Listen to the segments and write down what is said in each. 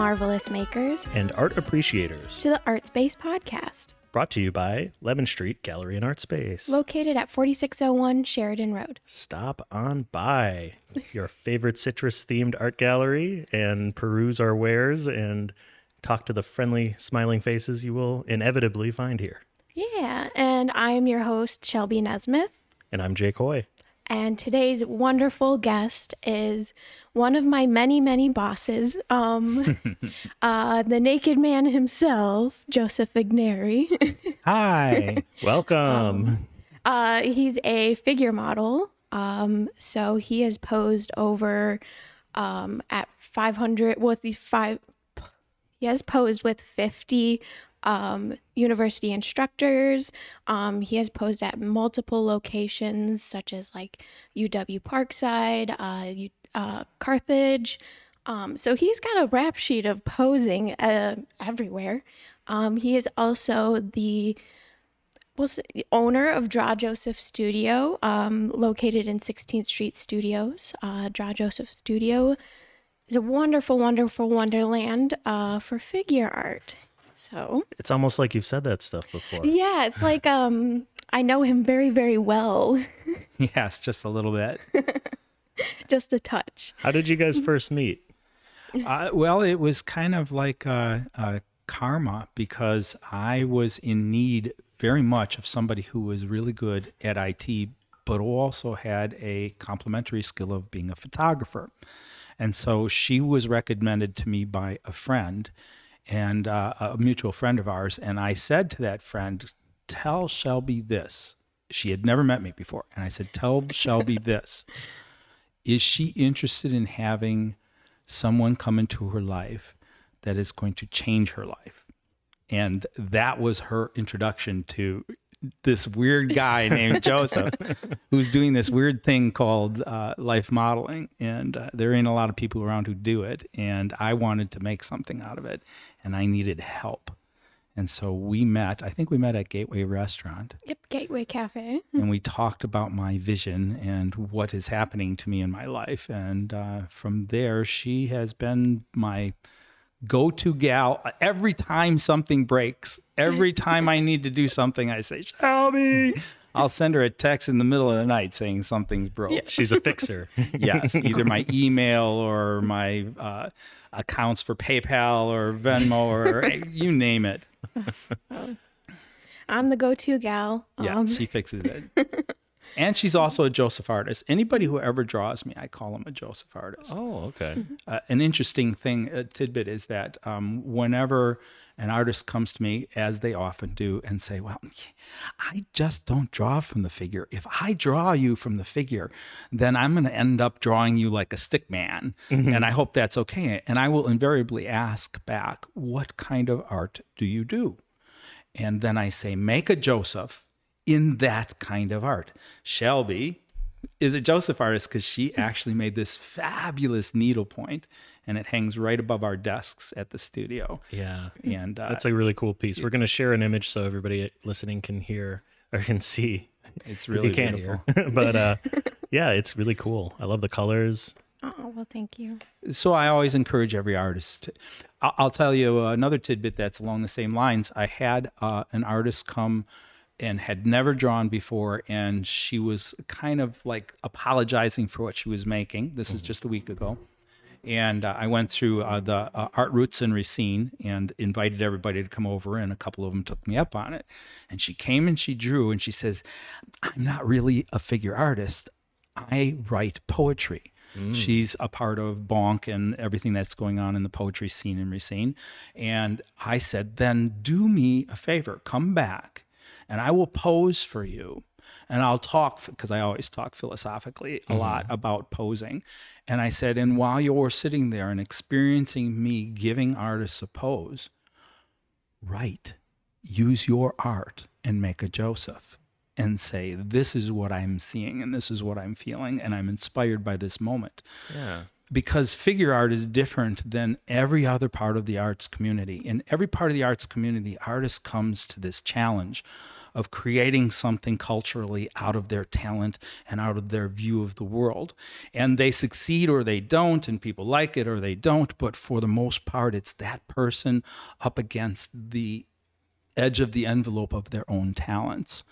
Marvelous makers, and art appreciators to the Art Space Podcast, brought to you by Lemon Street Gallery and Art Space. located at 4601 Sheridan Road. Stop on by your favorite citrus themed art gallery and peruse our wares and talk to the friendly, smiling faces you will inevitably find here. Yeah, and I am your host, Shelby Nesmith. And I'm Jake Hoy. And today's wonderful guest is one of my many, many bosses, um, uh, the naked man himself, Joseph Vignieri. Hi. Welcome. uh, he's a figure model. Um, so he has posed over um, at 500, with the five, he has posed with 50 um, university instructors. Um, he has posed at multiple locations, such as like UW Parkside, uh, U- uh, Carthage. Um, so he's got a rap sheet of posing uh, everywhere. Um, he is also the the owner of Draw Joseph Studio, um, located in 16th Street Studios. Uh, Draw Joseph Studio is a wonderful, wonderful wonderland uh, for figure art. So It's almost like you've said that stuff before. yeah, it's like um, I know him very, very well, yes, just a little bit. just a touch. How did you guys first meet? Uh, well, it was kind of like uh, uh, karma because I was in need very much of somebody who was really good at IT, but also had a complementary skill of being a photographer. And so she was recommended to me by a friend and uh, a mutual friend of ours. And I said to that friend, Tell Shelby this. She had never met me before. And I said, Tell Shelby this. Is she interested in having someone come into her life that is going to change her life? And that was her introduction to this weird guy named Joseph, who's doing this weird thing called uh, life modeling. And uh, there ain't a lot of people around who do it. And I wanted to make something out of it, and I needed help. And so we met, I think we met at Gateway Restaurant, Yep, Gateway Cafe. and we talked about my vision and what is happening to me in my life. And uh, from there, she has been my go to gal. Every time something breaks, every time I need to do something, I say, Shelby. I'll send her a text in the middle of the night saying something's broke. She's a fixer. Yes, either my email or my uh, accounts for PayPal or Venmo or you name it. I'm the go-to gal. Yeah, Um, she fixes it. and she's also a Joseph artist. Anybody who ever draws me, I call him a Joseph artist. oh, okay. Uh, an interesting thing, a tidbit, is that um, whenever an artist comes to me, as they often do, and say, Well, I just don't draw from the figure. If I draw you from the figure, then I'm going to end up drawing you like a stick man. And I hope that's okay. And I will invariably ask back, What kind of art do you do? And then I say, Make a Joseph in that kind of art. Shelby is a Joseph artist because she actually made this fabulous needlepoint and it hangs right above our desks at the studio. Yeah. And uh, That's a really cool piece. We're going to share an image so everybody listening can hear or can see. It's really you can't beautiful. hear. but uh, yeah, it's really cool. I love the colors. oh well, thank you. So I always encourage every artist. To, I'll, I'll tell you another tidbit that's along the same lines. I had uh, an artist come and had never drawn before, and she was kind of like apologizing for what she was making. This is just a week ago. And uh, I went through uh, the uh, art roots in Racine and invited everybody to come over, and a couple of them took me up on it. And she came and she drew, and she says, "I'm not really a figure artist. I write poetry." She's a part of Bonk and everything that's going on in the poetry scene in Racine. And I said, then do me a favor, come back and I will pose for you. And I'll talk, because I always talk philosophically a mm-hmm. lot about posing. And I said, and while you're sitting there and experiencing me giving artists a pose, write, use your art and make a Joseph and say, This is what I'm seeing and this is what I'm feeling, and I'm inspired by this moment. Yeah. Because figure art is different than every other part of the arts community. In every part of the arts community, the artist comes to this challenge of creating something culturally out of their talent and out of their view of the world. And they succeed or they don't, and people like it or they don't. But for the most part, it's that person up against the edge of the envelope of their own talents.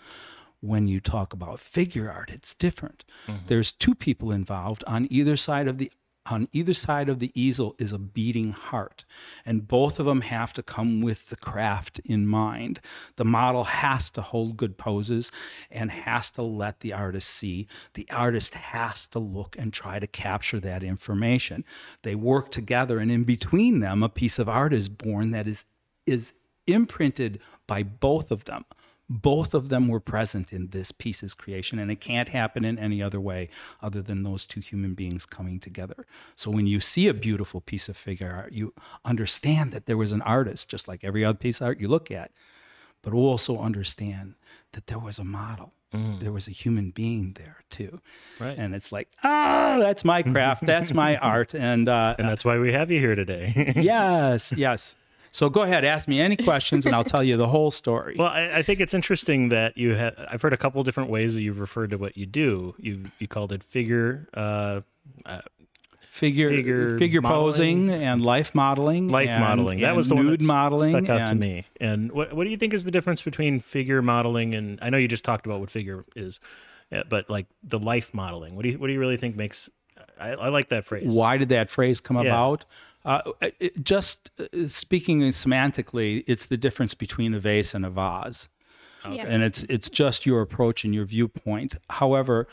When you talk about figure art, it's different. Mm-hmm. There's two people involved on either side of the on either side of the easel is a beating heart, and both of them have to come with the craft in mind. The model has to hold good poses and has to let the artist see. The artist has to look and try to capture that information. They work together, and in between them, a piece of art is born that is is imprinted by both of them. Both of them were present in this piece's creation, and it can't happen in any other way other than those two human beings coming together. So when you see a beautiful piece of figure art, you understand that there was an artist, just like every other piece of art you look at, but also understand that there was a model. There was a human being there too. Right. And it's like, ah, that's my craft, that's my art. And uh, And that's why we have you here today. yes, yes. So go ahead, ask me any questions, and I'll tell you the whole story. well, I, I think it's interesting that you have. I've heard a couple different ways that you've referred to what you do. You you called it figure, uh, figure, figure figure, modeling. posing and life modeling, life and- modeling. That and was the one nude that modeling. stuck out to me. And what what do you think is the difference between figure modeling and I know you just talked about what figure is, uh, but like the life modeling. What do you what do you really think makes? I, I like that phrase. Why did that phrase come Yeah. about? Uh, it, just uh, speaking semantically, it's the difference between a vase and a vase. Yeah. and it's it's just your approach and your viewpoint. However,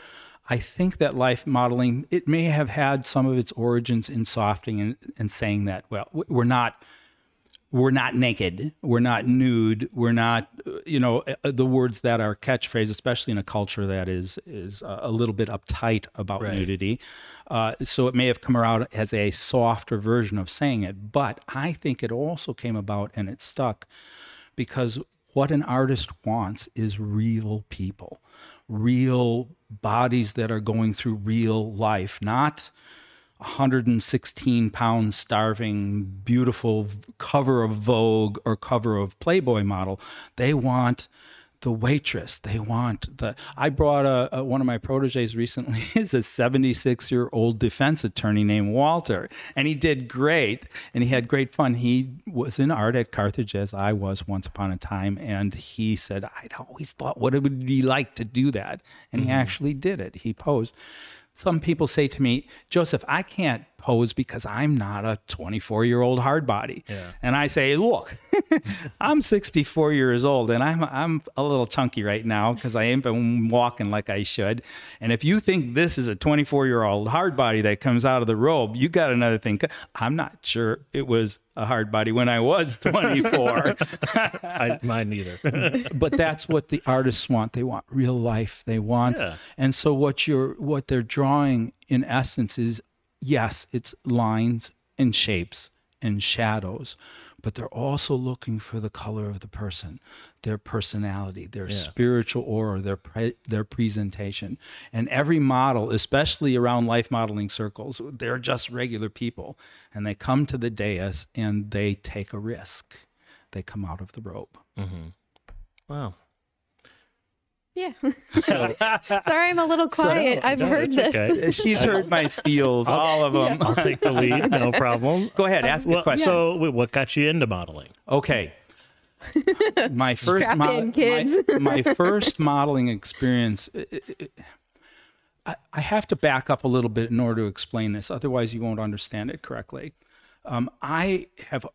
I think that life modeling it may have had some of its origins in softening and, and saying that well we're not we're not naked, we're not nude, we're not uh, you know uh, the words that are catchphrase, especially in a culture that is is uh, a little bit uptight about Right. nudity. Uh, so it may have come around as a softer version of saying it, but I think it also came about and it stuck because what an artist wants is real people, real bodies that are going through real life, not 116 pound starving, beautiful cover of Vogue or cover of Playboy model. They want the waitress. They want the. I brought a, a one of my proteges recently is a 76 year old defense attorney named Walter, and he did great and he had great fun. He was in art at Carthage as I was once upon a time, and he said I'd always thought what it would be like to do that, and he mm-hmm. actually did it. He posed some people say to me, Joseph, I can't pose because I'm not a 24 year old hard body. Yeah. And I say, look, I'm 64 years old and I'm, I'm a little chunky right now because I ain't been walking like I should. And if you think this is a 24 year old hard body that comes out of the robe, you got another thing. I'm not sure it was a hard body when I was 24. I, mine neither. but that's what the artists want. They want real life. They want, Yeah. and so what you're what they're drawing in essence is yes, it's lines and shapes and shadows, but they're also looking for the color of the person, their personality, their spiritual aura, their pre- their presentation. And every model, especially around life modeling circles, they're just regular people, and they come to the dais and they take a risk. They come out of the robe. Mm-hmm. wow. Yeah. Sorry, I'm a little quiet. I've no, heard this. okay. She's heard my spiels, all of them. I'll take the lead. No problem. Go ahead, ask a Well, question. so wait, what got you into modeling? Okay. My first Strap mo- in, kids. My, my first modeling experience. i- i- i- I, I have to back up a little bit in order to explain this. Otherwise, you won't understand it correctly. Um, I have.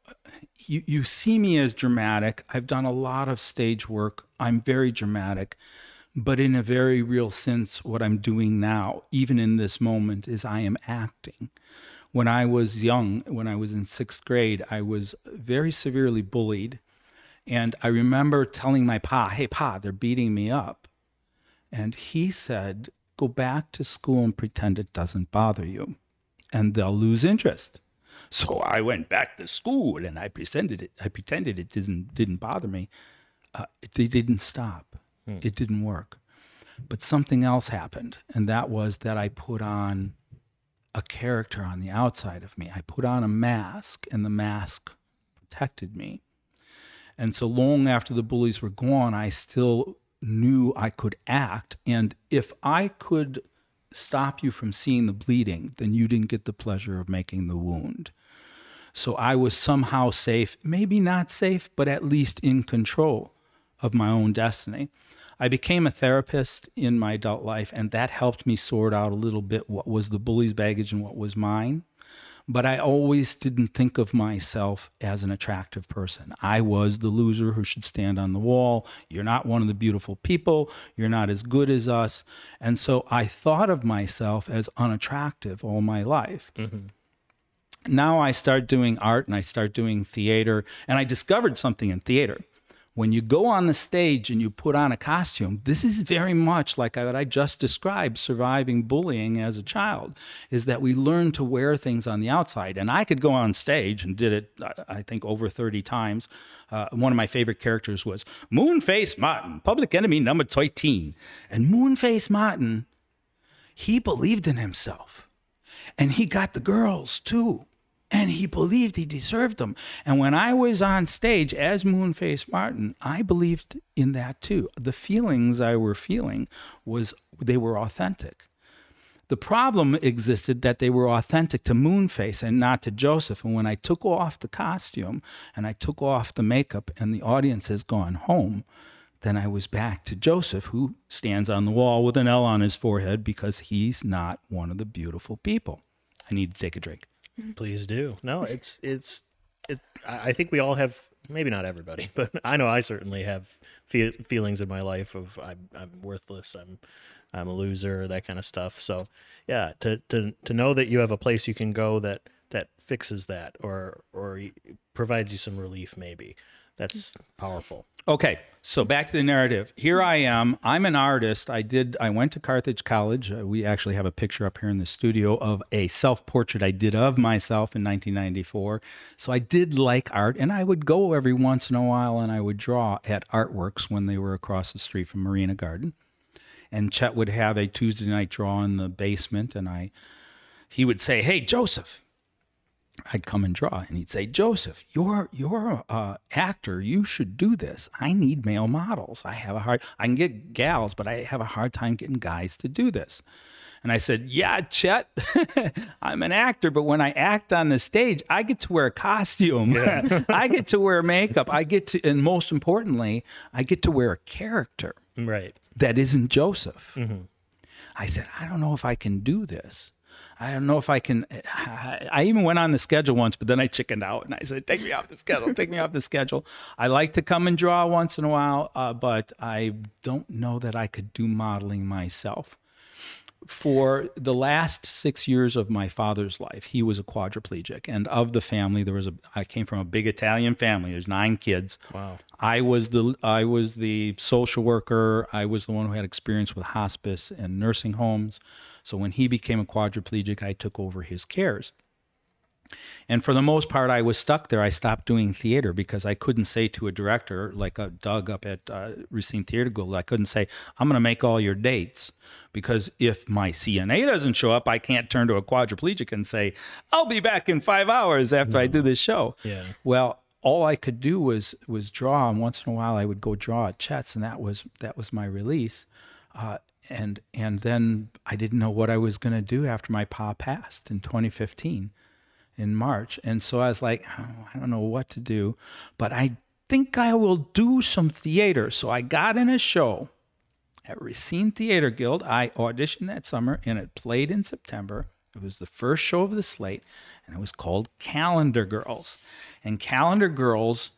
You, you see me as dramatic. I've done a lot of stage work. I'm very dramatic, but in a very real sense, what I'm doing now, even in this moment, is I am acting. When I was young, when I was in sixth grade, I was very severely bullied. And I remember telling my pa, hey, pa, they're beating me up. And he said, go back to school and pretend it doesn't bother you, and they'll lose interest. So I went back to school and I pretended it. I pretended it didn't didn't bother me. Uh, they didn't stop. Hmm. It didn't work. But something else happened, and that was that I put on a character on the outside of me. I put on a mask, and the mask protected me. And so long after the bullies were gone, I still knew I could act. And if I could stop you from seeing the bleeding, then you didn't get the pleasure of making the wound. So I was somehow safe, maybe not safe, but at least in control of my own destiny. I became a therapist in my adult life, and that helped me sort out a little bit what was the bully's baggage and what was mine. But I always didn't think of myself as an attractive person. I was the loser who should stand on the wall. You're not one of the beautiful people. You're not as good as us. And so I thought of myself as unattractive all my life. Mm-hmm now I start doing art and I start doing theater, and I discovered something in theater. When you go on the stage and you put on a costume, this is very much like what I just described surviving bullying as a child, is that we learn to wear things on the outside. And I could go on stage and did it, I think, over 30 times. Uh, one of my favorite characters was Moonface Martin, public enemy number 13. And Moonface Martin, he believed in himself. And he got the girls too and he believed he deserved them. And when I was on stage as Moonface Martin, I believed in that too. The feelings I were feeling was they were authentic. The problem existed that they were authentic to Moonface and not to Joseph. And when I took off the costume and I took off the makeup and the audience has gone home, then I was back to Joseph, who stands on the wall with an L on his forehead because he's not one of the beautiful people. I need to take a drink. Mm-hmm. Please do. No, it's it's it. I think we all have. Maybe not everybody, but I know I certainly have fe- feelings in my life of I'm I'm worthless. I'm I'm a loser. That kind of stuff. So yeah, to to to know that you have a place you can go that that fixes that or or provides you some relief maybe that's powerful. Okay, so back to the narrative. Here I am. I'm an artist. I did. I went to Carthage College. Uh, we actually have a picture up here in the studio of a self-portrait I did of myself in 1994. So I did like art, and I would go every once in a while and I would draw at Artworks when they were across the street from Marina Garden. And Chet would have a Tuesday night draw in the basement, and I, he would say, "Hey, Joseph, I'd come and draw, and he'd say, "Joseph, you're you're a actor. You should do this. I need male models. I have a hard. I can get gals, but I have a hard time getting guys to do this." And I said, "Yeah, Chet, I'm an actor, but when I act on the stage, I get to wear a costume. Yeah. I get to wear makeup. I get to, and most importantly, I get to wear a character. Right. That isn't Joseph." Mm-hmm. I said, "I don't know if I can do this." I don't know if I can. I even went on the schedule once, but then I chickened out and I said, "Take me off the schedule. Take me off the schedule." I like to come and draw once in a while, uh, but I don't know that I could do modeling myself. For the last six years of my father's life, he was a quadriplegic, and of the family, there was a. I came from a big Italian family. There's nine kids. Wow. I was the I was the social worker. I was the one who had experience with hospice and nursing homes. So when he became a quadriplegic, I took over his cares. And for the most part, I was stuck there. I stopped doing theater because I couldn't say to a director like a Doug up at uh, Racine Theater Guild, I couldn't say, I'm going to make all your dates. Because if my CNA doesn't show up, I can't turn to a quadriplegic and say, I'll be back in five hours after no. I do this show. Yeah. Well, all I could do was was draw, and once in a while I would go draw at Chet's, and that was that was my release. Uh, and and then I didn't know what I was going to do after my pa passed in 2015 in March. And so I was like, oh, I don't know what to do, but I think I will do some theater. So I got in a show at Racine Theater Guild. I auditioned that summer and it played in September. It was the first show of the slate and it was called Calendar Girls. And Calendar Girls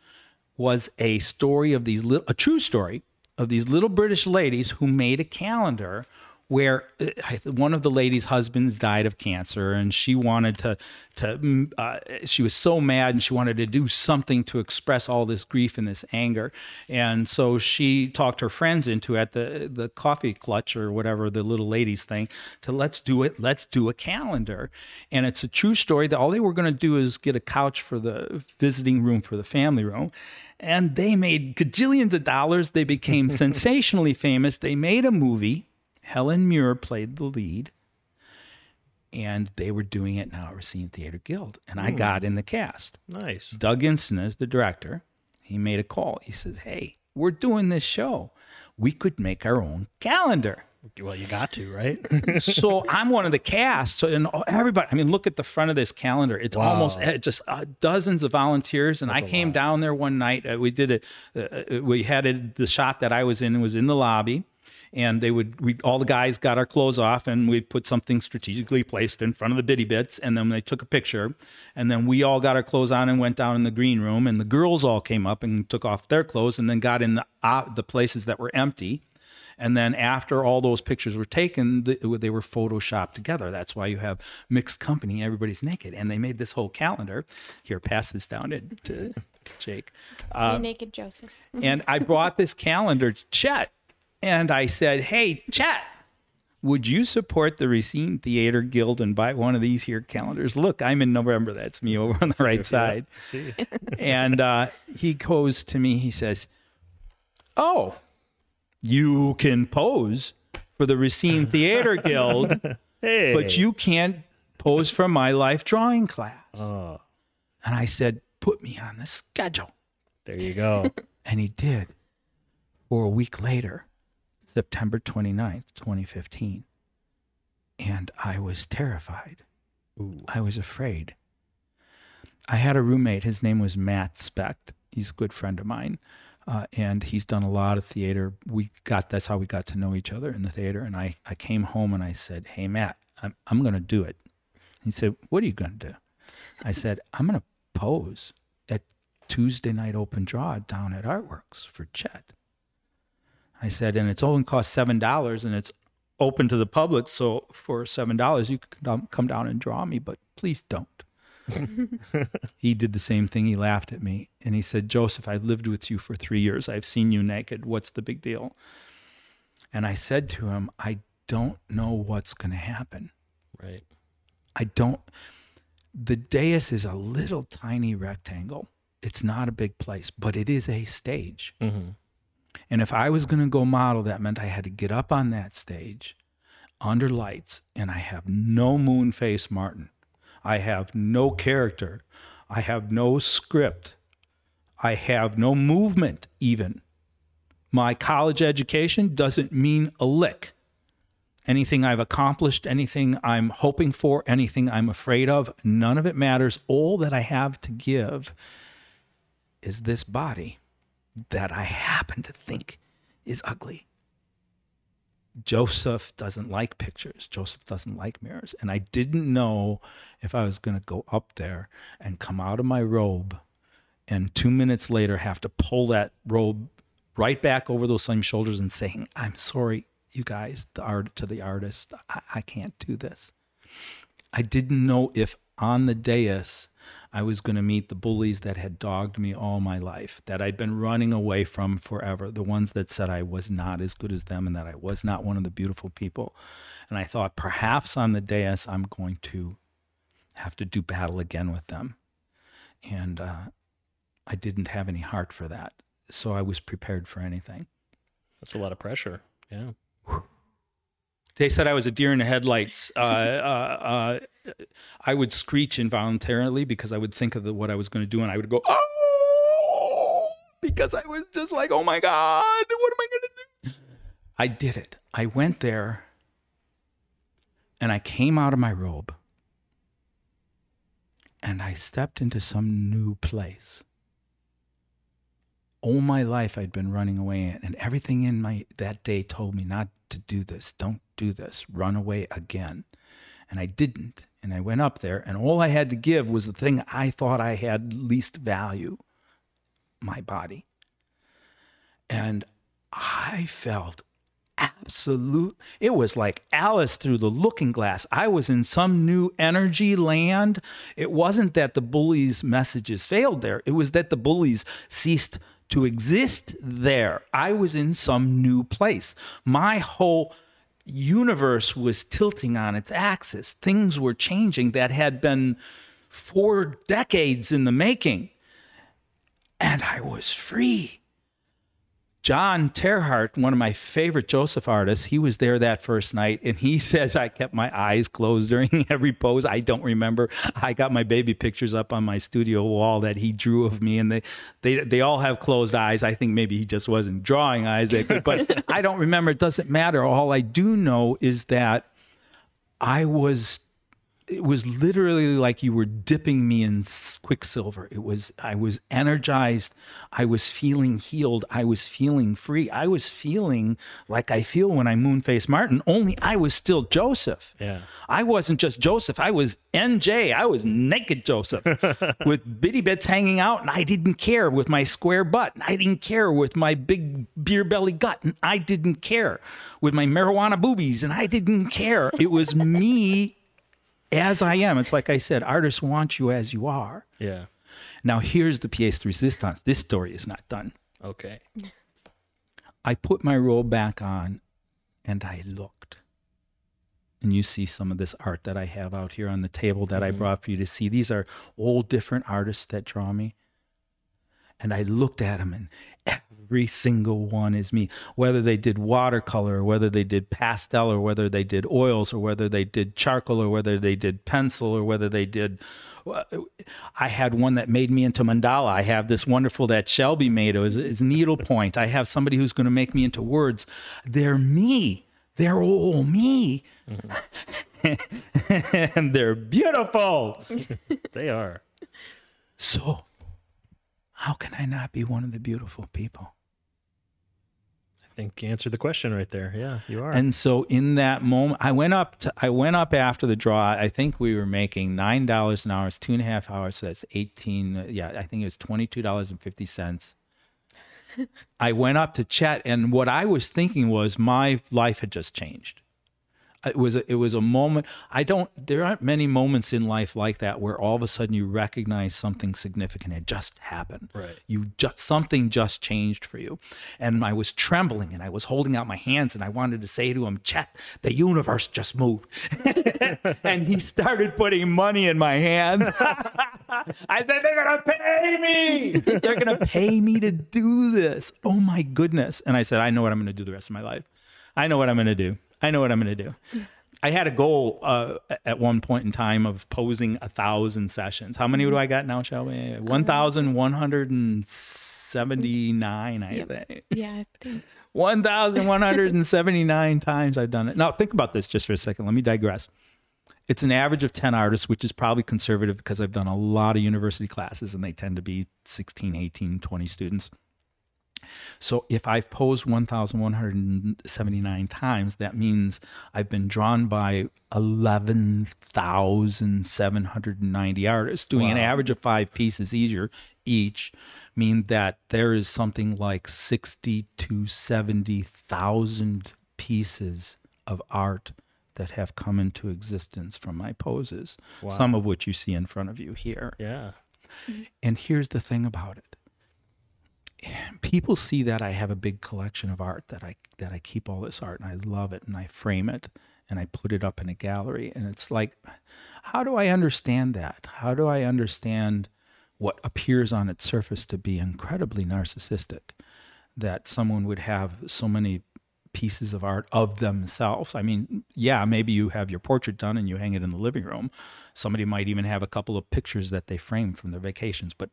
was a story of these little a true story of these little British ladies who made a calendar where uh, one of the lady's husbands died of cancer, and she wanted to to mm, uh, she was so mad, and she wanted to do something to express all this grief and this anger, and so she talked her friends into at the the coffee clutch or whatever the little ladies thing to let's do it, let's do a calendar, and it's a true story that all they were going to do is get a couch for the visiting room for the family room, and they made gajillions of dollars. They became sensationally famous. They made a movie. Helen Mirren played the lead, and they were doing it now at Racine Theater Guild, and I got in the cast. Nice. Doug Instenes is the director. He made a call. He says, "Hey, we're doing this show. We could make our own calendar. Well, you got to, right? so I'm one of the cast. So, and everybody, I mean, look at the front of this calendar. It's almost uh, just uh, dozens of volunteers. And That's I came down there one night. Uh, we did it. Uh, uh, we had it, the shot that I was in was in the lobby and they would we all the guys got our clothes off and we put something strategically placed in front of the bitty bits and then they took a picture and then we all got our clothes on and went down in the green room and the girls all came up and took off their clothes and then got in the uh, the places that were empty and then after all those pictures were taken, they were photoshopped together. That's why you have mixed company. Everybody's naked. And they made this whole calendar. Here, pass this down to, to Jake. See uh, naked Joseph. and I brought this calendar to Chet and I said, Hey, Chet, would you support the Racine Theater Guild and buy one of these here calendars? Look, I'm in November. That's me over on the right side. See. and uh, he goes to me, he says, Oh, you can pose for the Racine Theater Guild, hey. but you can't pose for my life drawing class. Oh. And I said, Put me on the schedule. There you go. and he did. For a week later, September 29th, 2015. And I was terrified. Ooh. I was afraid. I had a roommate. His name was Matt Specht. He's a good friend of mine. Uh, and he's done a lot of theater. We got that's how we got to know each other in the theater. And I, I came home and I said, Hey, Matt, I'm, I'm going to do it. He said, What are you going to do? I said, I'm going to pose at Tuesday night open draw down at Artworks for Chet. I said, and it's only cost seven dollars, and it's open to the public. So for seven dollars, you can come down and draw me, but please don't. he did the same thing. He laughed at me and he said, Joseph, I've lived with you for three years. I've seen you naked. What's the big deal? And I said to him, I don't know what's going to happen. Right. I don't. The dais is a little tiny rectangle. It's not a big place, but it is a stage. Mm-hmm. And if I was going to go model, that meant I had to get up on that stage under lights, and I have no Moonface Martin. I have no character. I have no script. I have no movement, even. My college education doesn't mean a lick. Anything I've accomplished, anything I'm hoping for, anything I'm afraid of, none of it matters. All that I have to give is this body that I happen to think is ugly. Joseph doesn't like pictures. Joseph doesn't like mirrors. And I didn't know if I was going to go up there and come out of my robe and two minutes later have to pull that robe right back over those same shoulders and saying, I'm sorry, you guys, the art to the artist, I, I can't do this. I didn't know if on the dais I was going to meet the bullies that had dogged me all my life, that I'd been running away from forever, the ones that said I was not as good as them and that I was not one of the beautiful people. And I thought perhaps on the dais I'm going to have to do battle again with them. And uh, I didn't have any heart for that. So I was prepared for anything. That's a lot of pressure. Yeah. They said I was a deer in the headlights. Uh, uh, uh, I would screech involuntarily because I would think of the, what I was going to do, and I would go, "Oh!" because I was just like, "Oh my god, what am I going to do?" I did it. I went there, and I came out of my robe, and I stepped into some new place all my life I'd been running away and everything in my that day told me not to do this. Don't do this. Run away again. And I didn't. And I went up there and all I had to give was the thing I thought I had least value, my body. And I felt absolute it was like alice through the looking glass i was in some new energy land it wasn't that the bullies messages failed there it was that the bullies ceased to exist there. I was in some new place. My whole universe was tilting on its axis. Things were changing that had been four decades in the making. And I was free. John Terhart, one of my favorite Joseph artists, he was there that first night and he says I kept my eyes closed during every pose. I don't remember. I got my baby pictures up on my studio wall that he drew of me and they they, they all have closed eyes. I think maybe he just wasn't drawing eyes, but I don't remember. It doesn't matter. All I do know is that I was it was literally like you were dipping me in quicksilver. It was I was energized, I was feeling healed, I was feeling free. I was feeling like I feel when I moonface Martin, only I was still Joseph. Yeah. I wasn't just Joseph, I was NJ. I was naked Joseph with bitty bits hanging out and I didn't care with my square butt. And I didn't care with my big beer belly gut and I didn't care with my marijuana boobies and I didn't care. It was me as I am. It's like I said, artists want you as you are. Yeah. Now, here's the pièce de résistance. This story is not done. Okay. I put my robe back on and I looked. And you see some of this art that I have out here on the table that I mm-hmm. brought for you to see. These are all different artists that draw me. And I looked at them, and every single one is me. Whether they did watercolor, or whether they did pastel, or whether they did oils, or whether they did charcoal, or whether they did pencil, or whether they did. Uh, I had one that made me into mandala. I have this wonderful that Shelby made. It was, it's needlepoint. I have somebody who's going to make me into words. They're me. They're all me. Mm-hmm. and they're beautiful. They are. So, how can I not be one of the beautiful people? I think you answered the question right there. Yeah, you are. And so in that moment, I went up to, I went up after the draw. I think we were making nine dollars an hour. It's two and a half hours. So that's eighteen. Yeah, I think it was twenty two dollars and fifty cents. I went up to Chet, and what I was thinking was my life had just changed. It was a, it was a moment. I don't. There aren't many moments in life like that where all of a sudden you recognize something significant had just happened. Right. You just something just changed for you, and I was trembling and I was holding out my hands and I wanted to say to him, "Chet, the universe just moved," and he started putting money in my hands. I said, "They're gonna pay me. They're gonna pay me to do this." Oh my goodness! And I said, "I know what I'm gonna do the rest of my life. I know what I'm gonna do." I know what I'm going to do. I had a goal uh, at one point in time of posing a thousand sessions. How many do I got now, Shelby? One thousand one hundred and seventy-nine. I Yep. think. Yeah, I think. One thousand one hundred and seventy-nine times I've done it. Now think about this just for a second. Let me digress. It's an average of 10 artists, which is probably conservative because I've done a lot of university classes and they tend to be 16, 18, 20 students. So if I've posed 1,179 times, that means I've been drawn by 11,790 artists. Doing an average of five pieces easier each mean that there is something like 60 to 70,000 pieces of art that have come into existence from my poses, some of which you see in front of you here. yeah. And here's the thing about it. People see that I have a big collection of art that I that I keep all this art and I love it and I frame it and I put it up in a gallery and it's like how do I understand that? How do I understand what appears on its surface to be incredibly narcissistic that someone would have so many pieces of art of themselves. I mean, yeah, maybe you have your portrait done and you hang it in the living room. Somebody might even have a couple of pictures that they framed from their vacations, but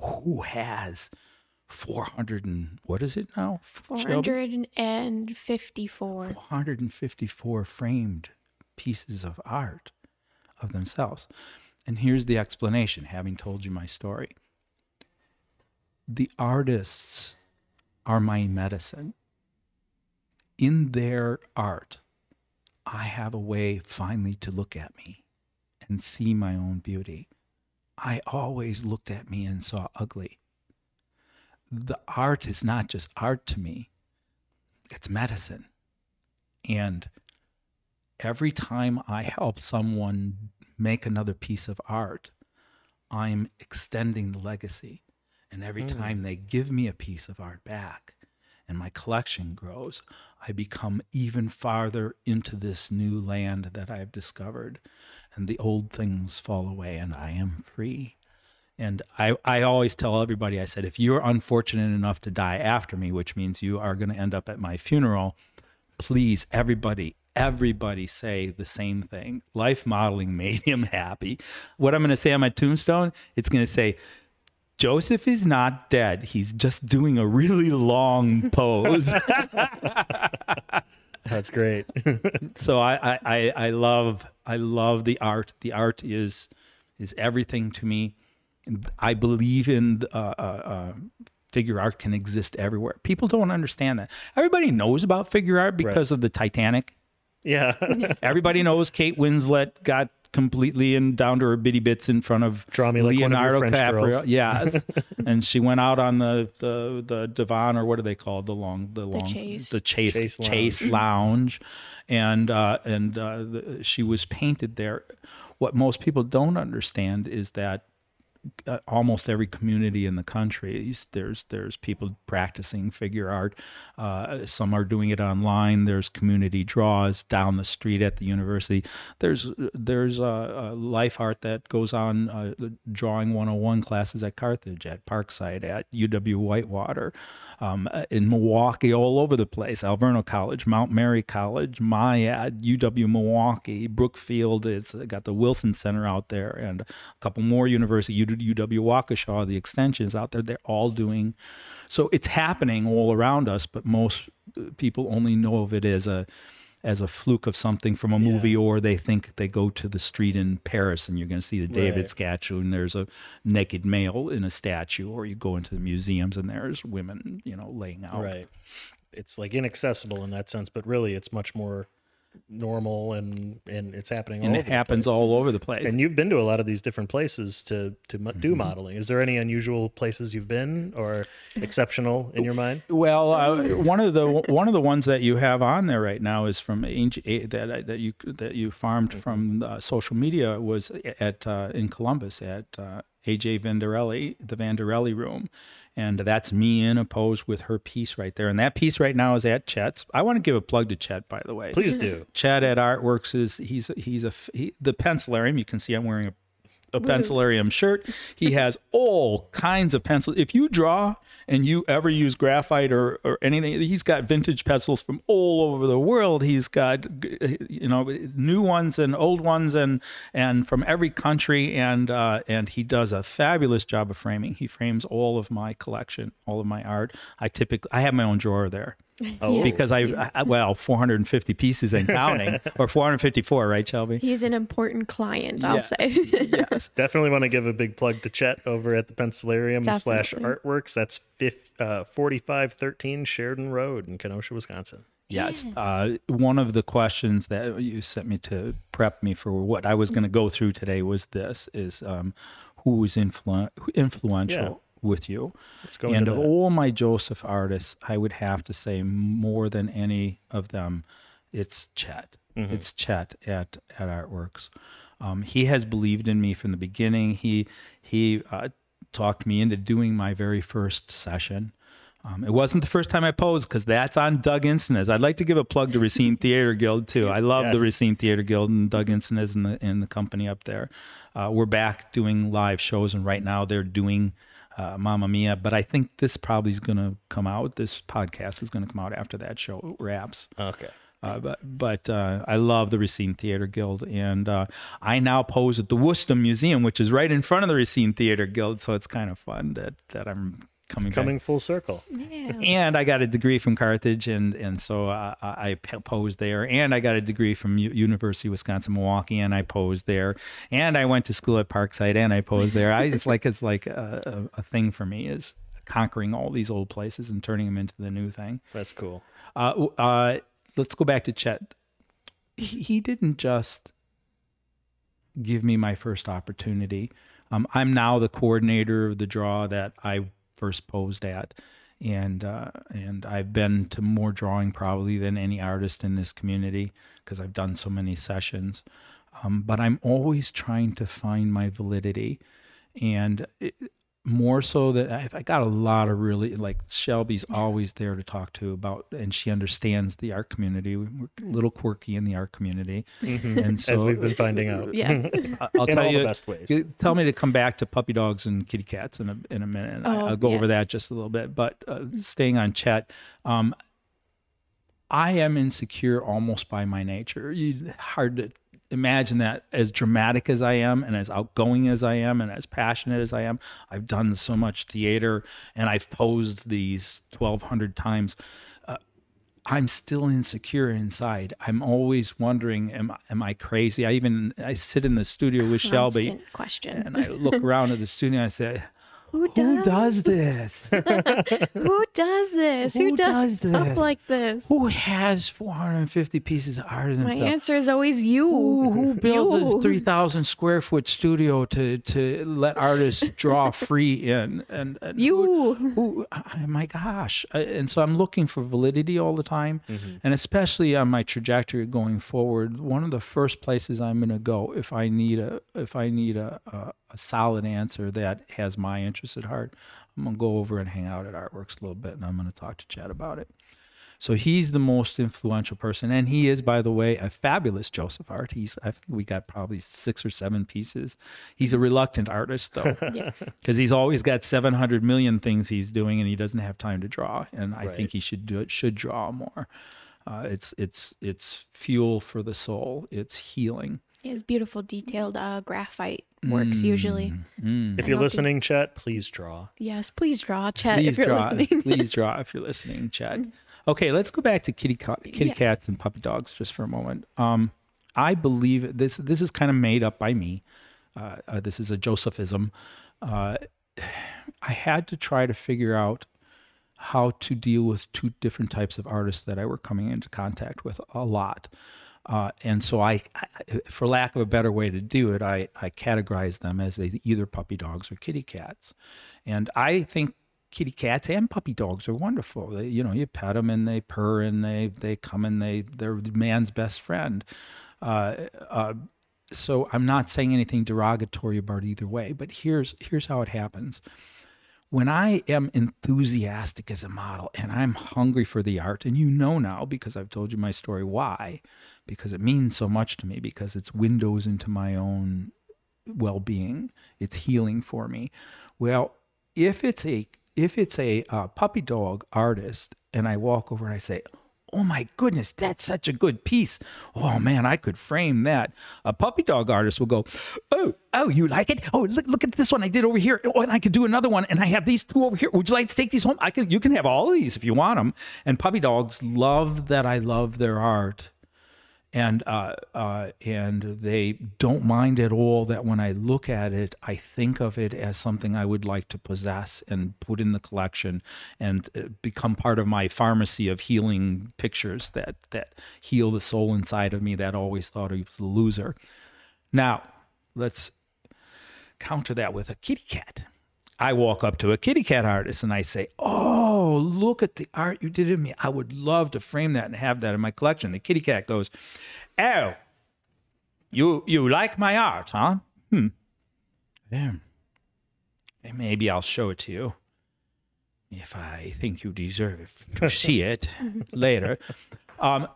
who has 400 and what is it now? 454. 454 framed pieces of art of themselves. And here's the explanation, having told you my story. The artists are my medicine. In their art, I have a way finally to look at me and see my own beauty. I always looked at me and saw ugly. The art is not just art to me, it's medicine. And every time I help someone make another piece of art, I'm extending the legacy. And every mm. time they give me a piece of art back and my collection grows, I become even farther into this new land that I've discovered. And the old things fall away and I am free. And I, I always tell everybody, I said, if you're unfortunate enough to die after me, which means you are going to end up at my funeral, please, everybody, everybody say the same thing. Life modeling made him happy. What I'm going to say on my tombstone, it's going to say, Joseph is not dead. He's just doing a really long pose. That's great. so I, I, I love I love the art. The art is is everything to me. I believe in uh, uh, uh, figure art can exist everywhere. People don't understand that. Everybody knows about figure art because right. of the Titanic. Yeah. Everybody knows Kate Winslet got completely and down to her bitty bits in front of Draw me like Leonardo DiCaprio. Yeah, and she went out on the the the divan or what are they called? The long the long the chase the chase chase lounge, chase lounge. and uh, and uh, the, she was painted there. What most people don't understand is that almost every community in the country. There's there's people practicing figure art. Uh, some are doing it online. There's community draws down the street at the university. There's there's uh, life art that goes on uh, drawing 101 classes at Carthage, at Parkside, at UW Whitewater um, in Milwaukee, all over the place. Alverno College, Mount Mary College, MIAD, UW Milwaukee, Brookfield. It's got the Wilson Center out there, and a couple more universities. UW Waukesha, the extensions out there. They're all doing. So it's happening all around us, but most people only know of it as a as a fluke of something from a movie, yeah. or they think they go to the street in Paris and you're going to see the David right. statue and there's a naked male in a statue, or you go into the museums and there's women, you know, laying out. Right. It's like inaccessible in that sense, but really it's much more normal and and it's happening and it happens all over the place. And you've been to a lot of these different places to to mm-hmm. do modeling. Is there any unusual places you've been or exceptional in your mind? Well uh, one of the one of the ones that you have on there right now is from that that you that you farmed mm-hmm. from uh, social media was at uh, in Columbus at uh, AJ Vandarelli the Vandarelli room and that's me in a pose with her piece right there. And that piece right now is at Chet's. I want to give a plug to Chet, by the way. Please do. Chet at Artworks is he's he's a he, the pencilarium. You can see I'm wearing a a pencilarium shirt. He has all kinds of pencils. If you draw and you ever use graphite or, or anything, he's got vintage pencils from all over the world. He's got you know new ones and old ones and and from every country and uh, and he does a fabulous job of framing. He frames all of my collection, all of my art. I typically I have my own drawer there. Oh, because I, I, well, 450 pieces and counting, or 454, right, Shelby? He's an important client, I'll say. yes. Definitely want to give a big plug to Chet over at the Pencilarium slash Artworks. That's uh, 4513 Sheridan Road in Kenosha, Wisconsin. Yes. yes. Uh, one of the questions that you sent me to prep me for what I was going to go through today was this: is um, who was influ- influential with you. and of all my Joseph artists, I would have to say more than any of them, it's Chet. Mm-hmm. It's Chet at at Artworks. Um, he has believed in me from the beginning. He he uh, talked me into doing my very first session. Um, it wasn't the first time I posed because that's on Doug Instenes. I'd like to give a plug to Racine Theater Guild too. I love yes. the Racine Theater Guild and Doug Instenes and the, and the company up there. Uh, we're back doing live shows, and right now they're doing uh, Mamma Mia. But I think this probably is going to come out. This podcast is going to come out after that show wraps. Okay. Uh, but but uh, I love the Racine Theater Guild, and uh, I now pose at the Wustum Museum, which is right in front of the Racine Theater Guild. So it's kind of fun that that I'm coming it's coming back. full circle. Yeah. And I got a degree from Carthage, and and so I, I posed there. And I got a degree from U- University of Wisconsin Milwaukee, and I posed there. And I went to school at Parkside, and I posed there. I it's like it's like a, a, a, thing for me is conquering all these old places and turning them into the new thing. That's cool. Uh, uh, let's go back to Chet. He, he didn't just give me my first opportunity. Um, I'm now the coordinator of the draw that I first posed at. And uh, and I've been to more drawing probably than any artist in this community because I've done so many sessions. Um, but I'm always trying to find my validity, and more so that I, I got a lot of really like Shelby's always there to talk to about, and she understands the art community. We're a little quirky in the art community, and so As we've been finding out. Yes. I- I'll In tell all you the best ways. Tell me to come back to puppy dogs and kitty cats in a in a minute. and I- Oh, I'll go over that just a little bit. But uh, staying on Chet, um, I am insecure almost by my nature. You hard to imagine that as dramatic as I am and as outgoing as I am and as passionate as I am. I've done so much theater and I've posed these 1200 times. Uh, I'm still insecure inside. I'm always wondering, am am I crazy? I even I sit in the studio with Shelby question. and I look around at the studio and I say, Who "Who does? does this? Who does this? Who, Who does, does stuff this? like this? Who has 450 pieces of art in My themselves? answer is always you. Who, who built You. a 3,000 square foot studio to, to let artists draw free in? And, and You. Who, oh my gosh. And so I'm looking for validity all the time. Mm-hmm. And especially on my trajectory going forward, one of the first places I'm going to go if I need a, if I need a, a, a solid answer that has my interest at heart, I'm going to go over and hang out at Artworks a little bit and I'm going to talk to Chad about it. So he's the most influential person, and he is, by the way, a fabulous Joseph art. He's, I think we got probably six or seven pieces. He's a reluctant artist though, Yes. because he's always got seven hundred million things he's doing, and he doesn't have time to draw. And I Right. think he should do it. Should draw more. Uh, it's it's it's fuel for the soul. It's healing. He has beautiful, detailed uh, graphite works usually. If you're I'll be- listening, Chet, please draw. Yes, please draw, Chet, please if you're draw. listening. please draw if you're listening, Chet. Okay, let's go back to kitty ca- kitty Yes. cats and puppy dogs just for a moment. Um, I believe this this is kind of made up by me. Uh, uh, this is a Josephism. Uh, I had to try to figure out how to deal with two different types of artists that I were coming into contact with a lot. Uh, and so I, I, for lack of a better way to do it, I, I categorize them as either puppy dogs or kitty cats. And I think kitty cats and puppy dogs are wonderful. They, you know, you pet them and they purr and they, they come and they, they're man's best friend. Uh, uh, so I'm not saying anything derogatory about either way, but here's, here's how it happens when I am enthusiastic as a model and I'm hungry for the art, and you know now because I've told you my story why, because it means so much to me, because it's windows into my own well being, it's healing for me. Well, if it's a if it's a uh, puppy dog artist and I walk over and I say, Oh my goodness, that's such a good piece. Oh man, I could frame that. A puppy dog artist will go, Oh, oh, you like it? Oh, look, look at this one I did over here. Oh, and I could do another one, and I have these two over here. Would you like to take these home? I can. You can have all of these if you want them. And puppy dogs love that I love their art, and uh, uh, and they don't mind at all that when I look at it, I think of it as something I would like to possess and put in the collection and uh, become part of my pharmacy of healing pictures that that heal the soul inside of me that always thought I was a loser. Now, let's counter that with a kitty cat. I walk up to a kitty cat artist and I say, Oh, look at the art you did of me. I would love to frame that and have that in my collection. The kitty cat goes, Oh, you you like my art, huh? Hmm. Yeah. Maybe I'll show it to you if I think you deserve it to see it later. Um,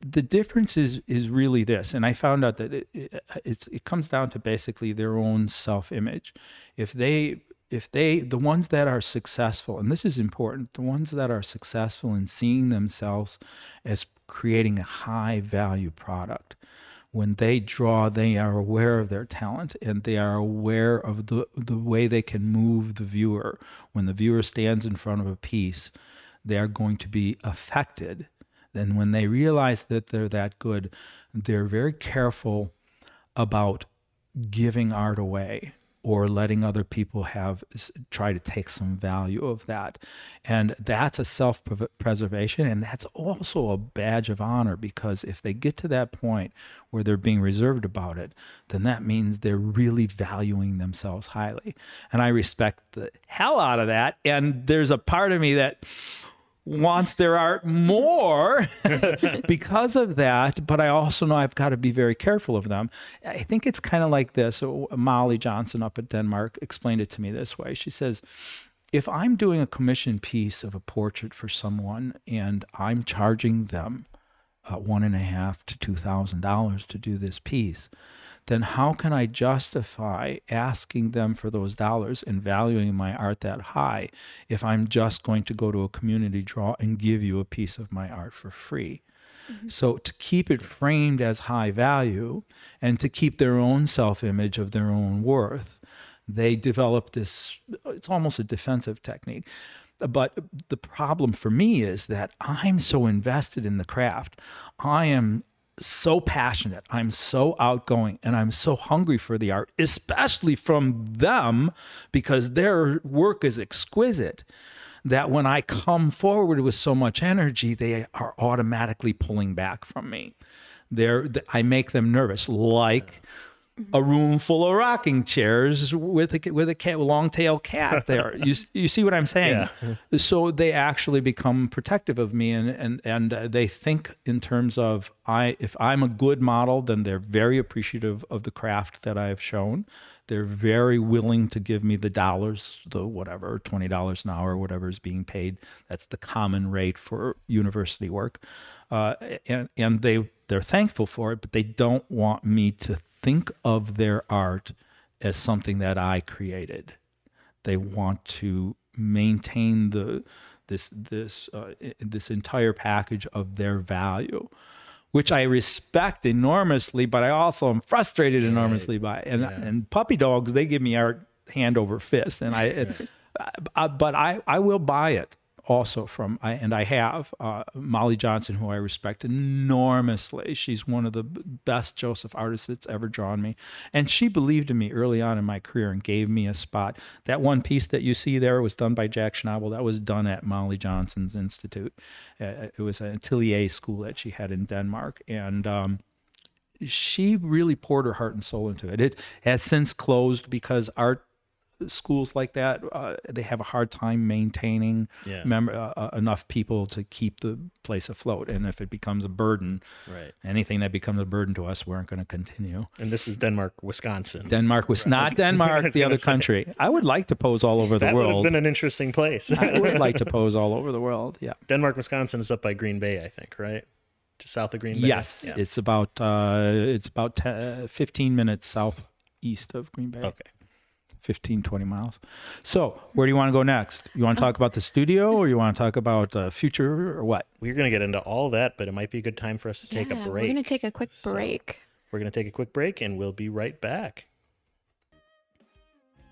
the difference is is really this, and I found out that it, it it comes down to basically their own self image. If they if they the ones that are successful, and this is important, the ones that are successful in seeing themselves as creating a high value product, when they draw, they are aware of their talent and they are aware of the the way they can move the viewer. When the viewer stands in front of a piece, they are going to be affected then when they realize that they're that good, they're very careful about giving art away or letting other people have try to take some value of that. And that's a self preservation. And that's also a badge of honor because if they get to that point where they're being reserved about it, then that means they're really valuing themselves highly. And I respect the hell out of that. And there's a part of me that, wants their art more because of that. But I also know I've got to be very careful of them. I think it's kind of like this. Molly Johnson up at Denmark explained it to me this way. She says, if I'm doing a commission piece of a portrait for someone and I'm charging them uh, one and a half to two thousand dollars to do this piece, then how can I justify asking them for those dollars and valuing my art that high if I'm just going to go to a community draw and give you a piece of my art for free? Mm-hmm. So, to keep it framed as high value and to keep their own self image of their own worth, they develop this, it's almost a defensive technique. But the problem for me is that I'm so invested in the craft. I am so passionate. I'm so outgoing and I'm so hungry for the art, especially from them because their work is exquisite. That when I come forward with so much energy, they are automatically pulling back from me. They're, I make them nervous, like a room full of rocking chairs with a with a cat, long tail cat there. you you see what I'm saying? Yeah. So they actually become protective of me, and and and uh, they think in terms of I if I'm a good model, then they're very appreciative of the craft that I've shown. They're very willing to give me the dollars, the whatever twenty dollars an hour, whatever is being paid. That's the common rate for university work, uh, and and they they're thankful for it, but they don't want me to think of their art as something that I created. They want to maintain the this this uh, this entire package of their value, which I respect enormously, but I also am frustrated enormously by. It. And yeah. and puppy dogs, they give me art hand over fist, and I. and, uh, but I, I will buy it also from, and I have uh, Molly Johnson, who I respect enormously. She's one of the best Joseph artists that's ever drawn me, and she believed in me early on in my career and gave me a spot. That one piece that you see there was done by Jack Schnabel. That was done at Molly Johnson's Institute. Uh, it was an atelier school that she had in Denmark, and. Um, she really poured her heart and soul into it. It has since closed because art schools like that, uh, they have a hard time maintaining yeah. mem- uh, uh, enough people to keep the place afloat. And if it becomes a burden, right. anything that becomes a burden to us, we aren't going to continue. And this is Denmark, Wisconsin. Denmark was right. not Denmark, the other say. country. I would like to pose all over the that world. That would have been an interesting place. I would like to pose all over the world. Yeah. Denmark, Wisconsin is up by Green Bay, I think, right? Just south of Green Bay. Yes, yeah. it's about uh, it's about 10, 15 minutes southeast of Green Bay. Okay. 15, 20 miles. So, where do you want to go next? You want to talk about the studio or you want to talk about uh, future or what? We're going to get into all that, but it might be a good time for us to take a break. We're going to take a quick break. So we're going to take a quick break and we'll be right back.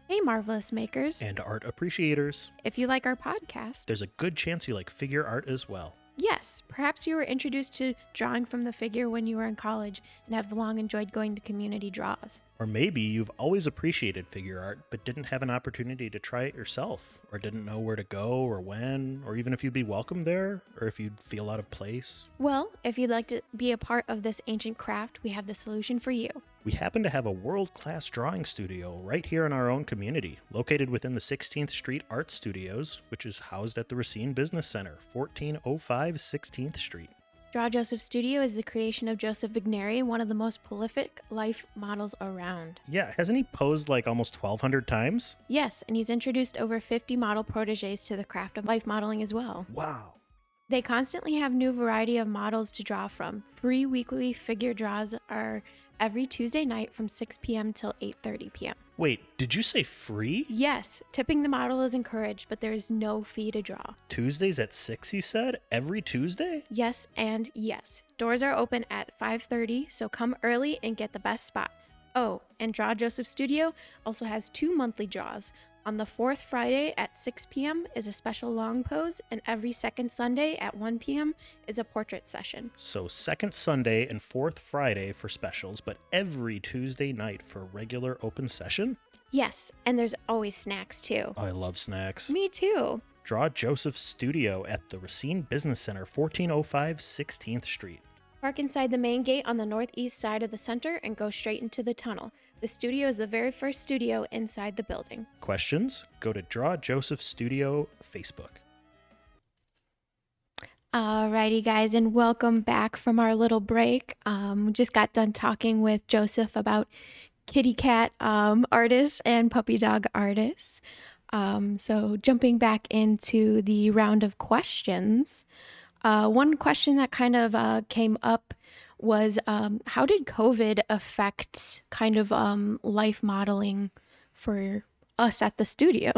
Hey, marvelous makers and art appreciators. If you like our podcast, there's a good chance you like figure art as well. Yes, perhaps you were introduced to drawing from the figure when you were in college and have long enjoyed going to community draws. Or maybe you've always appreciated figure art but didn't have an opportunity to try it yourself, or didn't know where to go or when, or even if you'd be welcome there, or if you'd feel out of place. Well, if you'd like to be a part of this ancient craft, we have the solution for you. We happen to have a world class drawing studio right here in our own community, located within the 16th Street Art Studios, which is housed at the Racine Business Center, 1405 16th Street. Draw Joseph Studio is the creation of Joseph Vignieri, one of the most prolific life models around. Yeah, hasn't he posed like almost 1,200 times? Yes, and he's introduced over 50 model proteges to the craft of life modeling as well. Wow. They constantly have new variety of models to draw from. Free weekly figure draws are every Tuesday night from 6 p.m. till 8:30 p.m. Wait, did you say free? Yes, tipping the model is encouraged, but there is no fee to draw. Tuesdays at 6 you said? Every Tuesday? Yes and yes. Doors are open at 5:30, so come early and get the best spot. Oh, and Draw Joseph Studio also has two monthly draws. On the fourth Friday at 6 p.m. is a special long pose, and every second Sunday at 1 p.m. is a portrait session. So, second Sunday and fourth Friday for specials, but every Tuesday night for regular open session? Yes, and there's always snacks too. I love snacks. Me too. Draw Joseph's studio at the Racine Business Center, 1405 16th Street. Park inside the main gate on the northeast side of the center and go straight into the tunnel. The studio is the very first studio inside the building. Questions? Go to Draw Joseph Studio Facebook. Alrighty, guys, and welcome back from our little break. Um, we just got done talking with Joseph about kitty cat um, artists and puppy dog artists. Um, so, jumping back into the round of questions, uh, one question that kind of uh, came up was um, how did COVID affect kind of um, life modeling for us at the studio?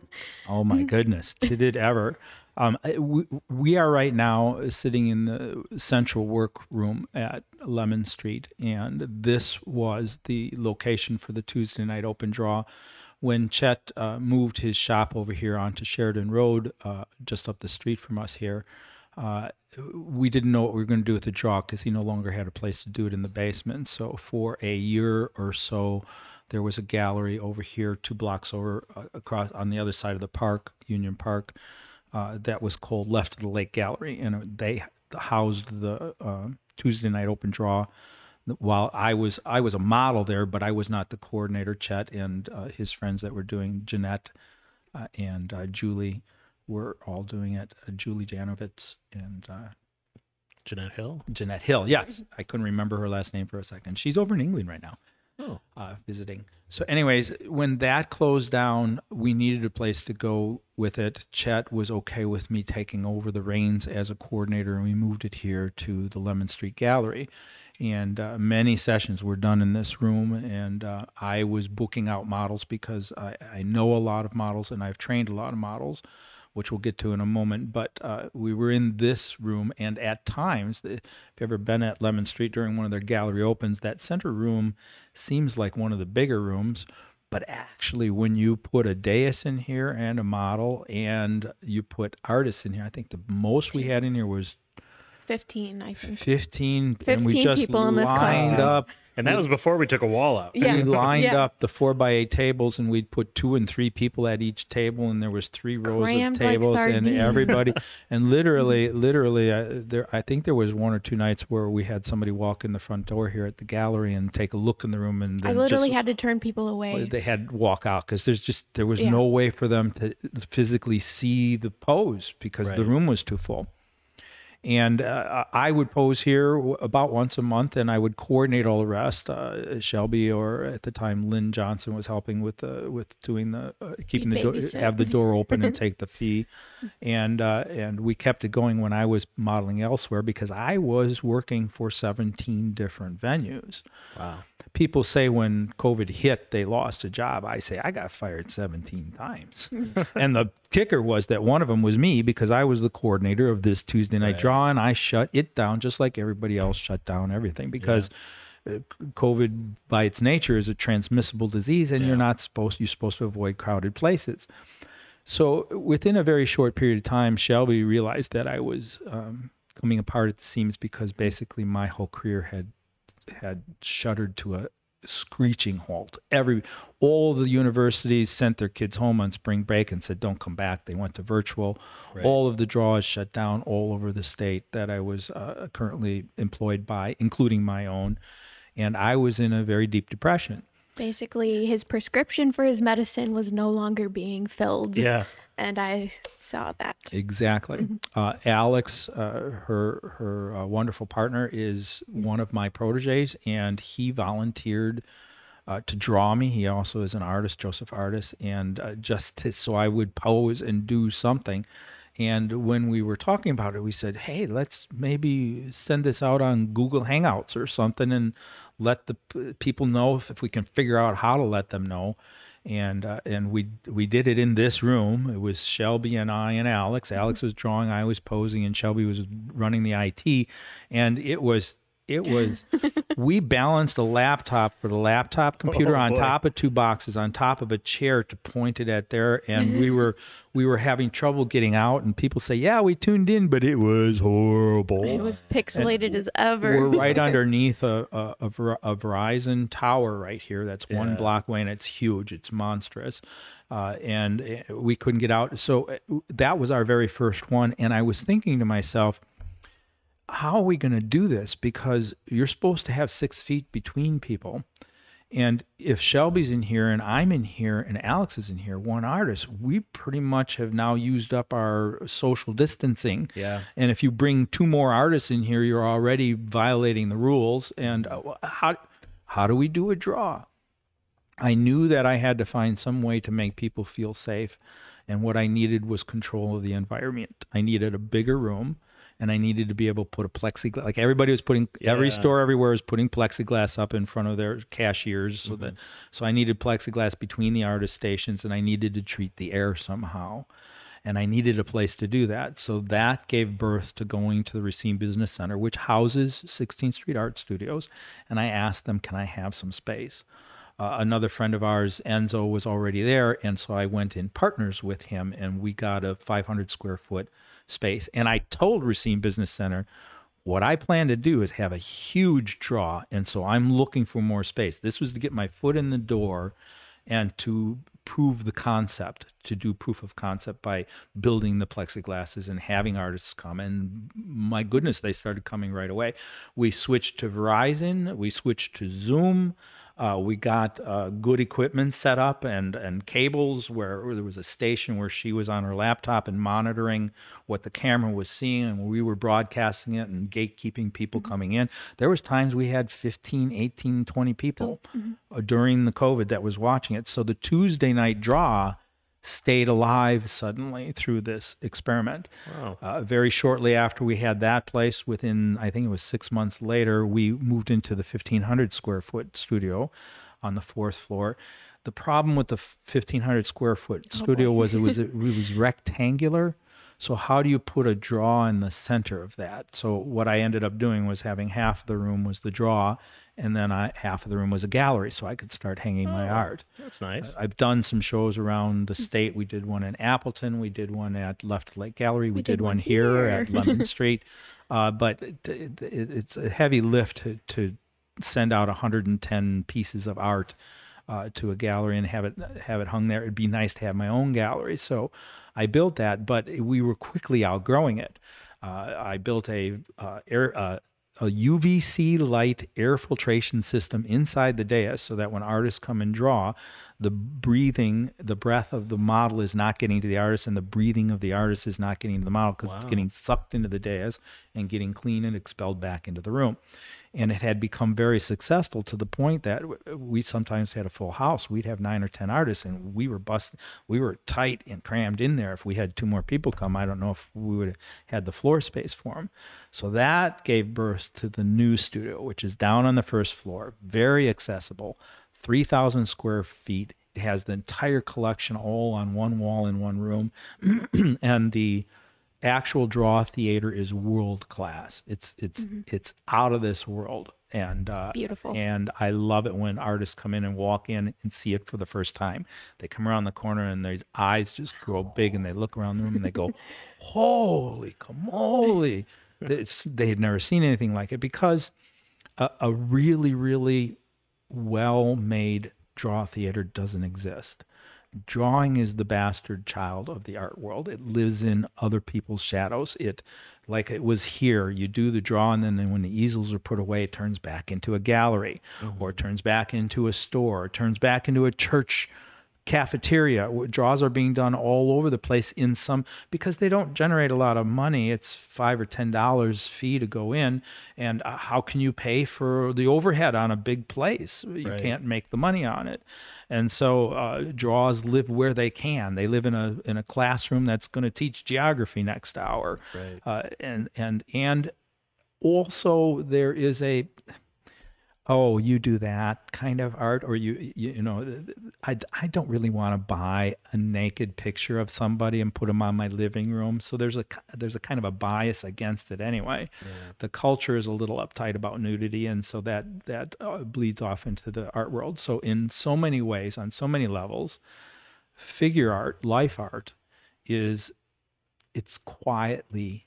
oh my goodness, did it ever? Um, we, we are right now sitting in the central workroom at Lemon Street, and this was the location for the Tuesday night open draw. When Chet uh, moved his shop over here onto Sheridan Road, uh, just up the street from us here, uh, we didn't know what we were going to do with the draw because he no longer had a place to do it in the basement. So for a year or so, there was a gallery over here, two blocks over uh, across on the other side of the park, Union Park uh, that was called Left of the Lake Gallery, and they housed the uh, Tuesday night open draw. While I was I was a model there, but I was not the coordinator. Chet and uh, his friends that were doing Jeanette uh, and Julie were all doing it. Julie Janovitz and Jeanette Hill. Jeanette Hill, yes, I couldn't remember her last name for a second. She's over in England right now oh. uh, visiting. So, anyways, when that closed down, we needed a place to go with it. Chet was okay with me taking over the reins as a coordinator, and we moved it here to the Lemon Street Gallery. And uh, many sessions were done in this room, and uh, I was booking out models because I, I know a lot of models and I've trained a lot of models which we'll get to in a moment. But uh, we were in this room, and at times, if you've ever been at Lemon Street during one of their gallery opens, that center room seems like one of the bigger rooms. But actually, when you put a dais in here and a model, and you put artists in here, I think the most we had in here was 15, I think. 15, 15 and we just people in this lined up And that was before we took a wall out. Yeah. we lined Yeah. up the four by eight tables and we'd put two and three people at each table and there was three rows Crammed of like tables and everybody and literally literally uh, there i think there was one or two nights where we had somebody walk in the front door here at the gallery and take a look in the room and I literally just, had to turn people away. they had to walk out because there's just there was Yeah. no way for them to physically see the pose because the room was too full and uh, I would pose here about once a month, and I would coordinate all the rest. Uh, Shelby, or at the time Lynn Johnson, was helping with the with doing the uh, keeping the door, have the door open and take the fee, and uh, and we kept it going when I was modeling elsewhere because I was working for seventeen different venues Wow. people say when COVID hit, they lost a job. I say I got fired 17 times. and the kicker was that one of them was me because I was the coordinator of this Tuesday night Right. Draw and I shut it down just like everybody else shut down everything because uh, COVID by its nature is a transmissible disease and you're not supposed you're supposed to avoid crowded places. So within a very short period of time, Shelby realized that I was um, coming apart at the seams because basically my whole career had had shuddered to a screeching halt. Every all the universities sent their kids home on spring break and said, "Don't come back." They went to virtual. Right. All of the draws shut down all over the state that I was uh, currently employed by, including my own, and I was in a very deep depression. Basically, his prescription for his medicine was no longer being filled. Yeah. And I saw that. Exactly. Uh, Alex, uh, her her uh, wonderful partner, is one of my proteges, and he volunteered uh, to draw me. He also is an artist, Joseph Artist, and uh, just to, so I would pose and do something. And when we were talking about it, we said, "Hey, let's maybe send this out on Google Hangouts or something, and let the p- people know if, if we can figure out how to let them know." And uh, and we we did it in this room. It was Shelby and I and Alex. Alex was drawing, I was posing, and Shelby was running the IT. And it was it was we balanced a laptop for the laptop computer Oh, on boy. top of two boxes on top of a chair to point it at there, and we were we were having trouble getting out. And people say, "Yeah, we tuned in, but it was horrible." It was pixelated as ever. We're right underneath a, a, a, a Verizon tower right here. That's one block away, and it's huge. It's monstrous. Uh, and uh, we couldn't get out. So uh, that was our very first one. And I was thinking to myself, how are we going to do this? Because you're supposed to have six feet between people. And if Shelby's in here and I'm in here and Alex is in here, one artist, we pretty much have now used up our social distancing. Yeah. And if you bring two more artists in here, you're already violating the rules. And uh, how how do we do a draw? I knew that I had to find some way to make people feel safe. And what I needed was control of the environment. I needed a bigger room and I needed to be able to put a plexiglass. Like everybody was putting, every store everywhere was putting plexiglass up in front of their cashiers, so that so I needed plexiglass between the artist stations, and I needed to treat the air somehow, and I needed a place to do that. So that gave birth to going to the Racine Business Center, which houses 16th Street Art Studios, and I asked them, "Can I have some space?" uh, another friend of ours, Enzo, was already there, and so I went in partners with him, and we got a 500 square foot space. And I told Racine Business Center, what I plan to do is have a huge draw, and so I'm looking for more space. This was to get my foot in the door, and to prove the concept, to do proof of concept by building the plexiglasses and having artists come. And my goodness, they started coming right away. We switched to Verizon, we switched to Zoom. Uh, we got uh, good equipment set up and, and cables where, where there was a station where she was on her laptop and monitoring what the camera was seeing and we were broadcasting it and gatekeeping people coming in. There was times we had 15, 18, 20 people uh, during the COVID that was watching it. So the Tuesday night draw stayed alive suddenly through this experiment. Wow. Uh, very shortly after we had that place, within I think it was six months later, we moved into the 1,500 square foot studio on the fourth floor. The problem with the 1,500 square foot studio was it was it was rectangular. So how do you put a draw in the center of that? So what I ended up doing was having half of the room was the draw, and then I, half of the room was a gallery, so I could start hanging my art. That's nice. I've done some shows around the state. We did one in Appleton. We did one at Left Lake Gallery. We, did, one here, at Lemon Street. Uh, but it, it, it's a heavy lift to, to send out 110 pieces of art uh, to a gallery and have it have it hung there. It'd be nice to have my own gallery. So I built that, but we were quickly outgrowing it. Uh, I built a uh, air. A UVC light air filtration system inside the dais so that when artists come and draw, the breathing, the breath of the model is not getting to the artist and the breathing of the artist is not getting to the model because it's getting sucked into the dais and getting clean and expelled back into the room. And it had become very successful to the point that we sometimes had a full house. We'd have nine or 10 artists and we were busted. We were tight and crammed in there. If we had two more people come, I don't know if we would have had the floor space for them. So that gave birth to the new studio, which is down on the first floor, very accessible, 3,000 square feet. It has the entire collection all on one wall in one room. and the actual draw theater is world class. It's it's it's out of this world, and uh, Beautiful. And I love it when artists come in and walk in and see it for the first time. They come around the corner and their eyes just grow big, and they look around the room and they go, "Holy camole!" It's, they had never seen anything like it because a, a really really well made draw theater doesn't exist. Drawing is the bastard child of the art world. It lives in other people's shadows. It, like it was here, you do the draw, and then when the easels are put away, it turns back into a gallery, mm-hmm. or it turns back into a store, or it turns back into a church cafeteria. Draws are being done all over the place in some because they don't generate a lot of money. It's five or ten dollars fee to go in, and uh, how can you pay for the overhead on a big place? You Right. can't make the money on it, and so uh, draws live where they can. They live in a in a classroom that's going to teach geography next hour, Right. uh, and and and also there is a oh you do that kind of art or you you, you know I, I don't really want to buy a naked picture of somebody and put them on my living room. So there's a there's a kind of a bias against it anyway. The culture is a little uptight about nudity and so that that uh, bleeds off into the art world. So in so many ways on so many levels figure art life art is it's quietly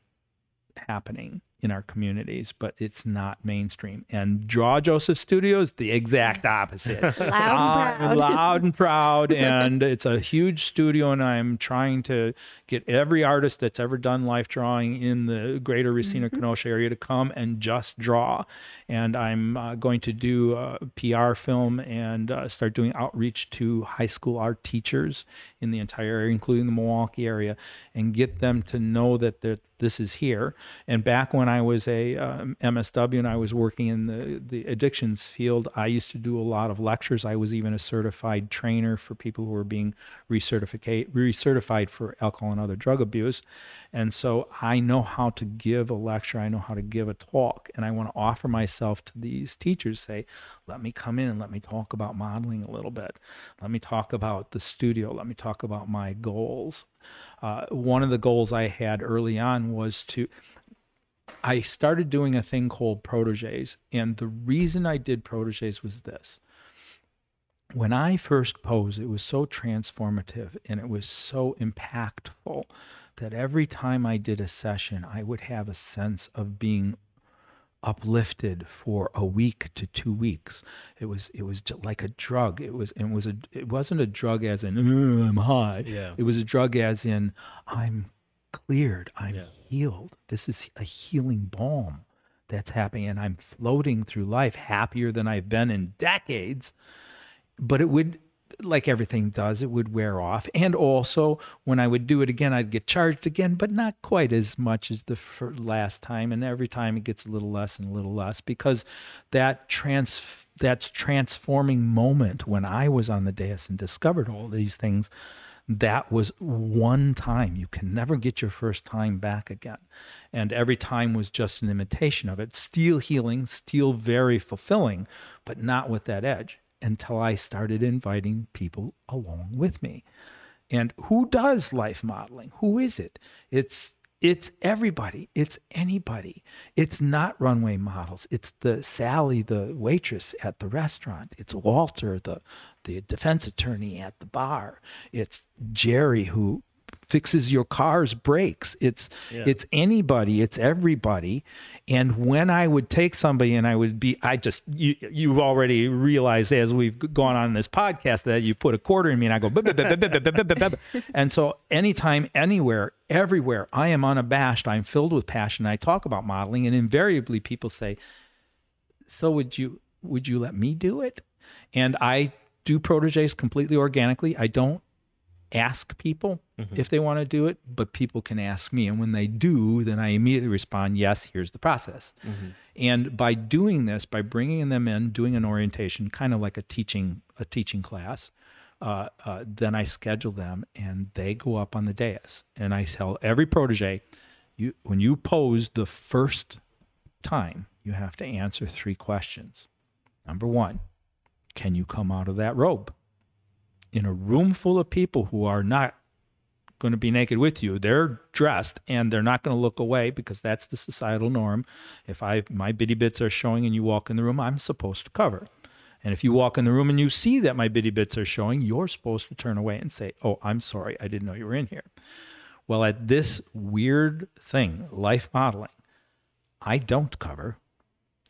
happening in our communities, but it's not mainstream. And Draw Joseph Studios, the exact opposite. Loud and proud. loud and proud, and it's a huge studio, and I'm trying to get every artist that's ever done life drawing in the greater Racine Kenosha area to come and just draw. And I'm uh, going to do a PR film and uh, start doing outreach to high school art teachers in the entire area, including the Milwaukee area, and get them to know that that this is here. And back when I was a um, MSW and I was working in the the addictions field, I used to do a lot of lectures. I was even a certified trainer for people who were being recertificate recertified for alcohol and other drug abuse. And so I know how to give a lecture. I know how to give a talk, and I want to offer myself to these teachers. Say, let me come in and let me talk about modeling a little bit. Let me talk about the studio. Let me talk about my goals. Uh, one of the goals I had early on was to I started doing a thing called proteges. And the reason I did proteges was this. When I first posed, it was so transformative and it was so impactful that every time I did a session, I would have a sense of being uplifted for a week to two weeks. It was it was like a drug. It was it was a it wasn't a drug as in I'm high. Yeah. It was a drug as in I'm cleared. I'm Yeah. healed. This is a healing balm that's happening, and I'm floating through life happier than I've been in decades. But it would. Like everything does, it would wear off. And also, when I would do it again, I'd get charged again, but not quite as much as the last time. And every time it gets a little less and a little less because that trans that transforming moment when I was on the dais and discovered all these things, that was one time. You can never get your first time back again. And every time was just an imitation of it. Still healing, still very fulfilling, but not with that edge until I started inviting people along with me. And who does life modeling? Who is it? It's it's everybody. It's anybody. It's not runway models. It's the Sally, the waitress at the restaurant. It's Walter, the the defense attorney at the bar. It's Jerry who fixes your car's brakes. It's yeah. it's anybody, it's everybody. And when I would take somebody and I would be I just you you've already realized as we've gone on this podcast that you put a quarter in me and I go and so anytime anywhere everywhere I am unabashed, I'm filled with passion. I talk about modeling and invariably people say so would you would you let me do it? And I do proteges completely organically. I don't ask people if they want to do it but people can ask me and when they do then i immediately respond yes here's the process and by doing this by bringing them in doing an orientation kind of like a teaching a teaching class uh, uh, then i schedule them and they go up on the dais and i tell every protege you when you pose the first time, you have to answer three questions. Number one, can you come out of that robe? In a room full of people who are not going to be naked with you, they're dressed and they're not going to look away because that's the societal norm. If I my bitty bits are showing and you walk in the room, I'm supposed to cover. And if you walk in the room and you see that my bitty bits are showing, you're supposed to turn away and say, "Oh, I'm sorry. I didn't know you were in here." Well, at this weird thing, life modeling, I don't cover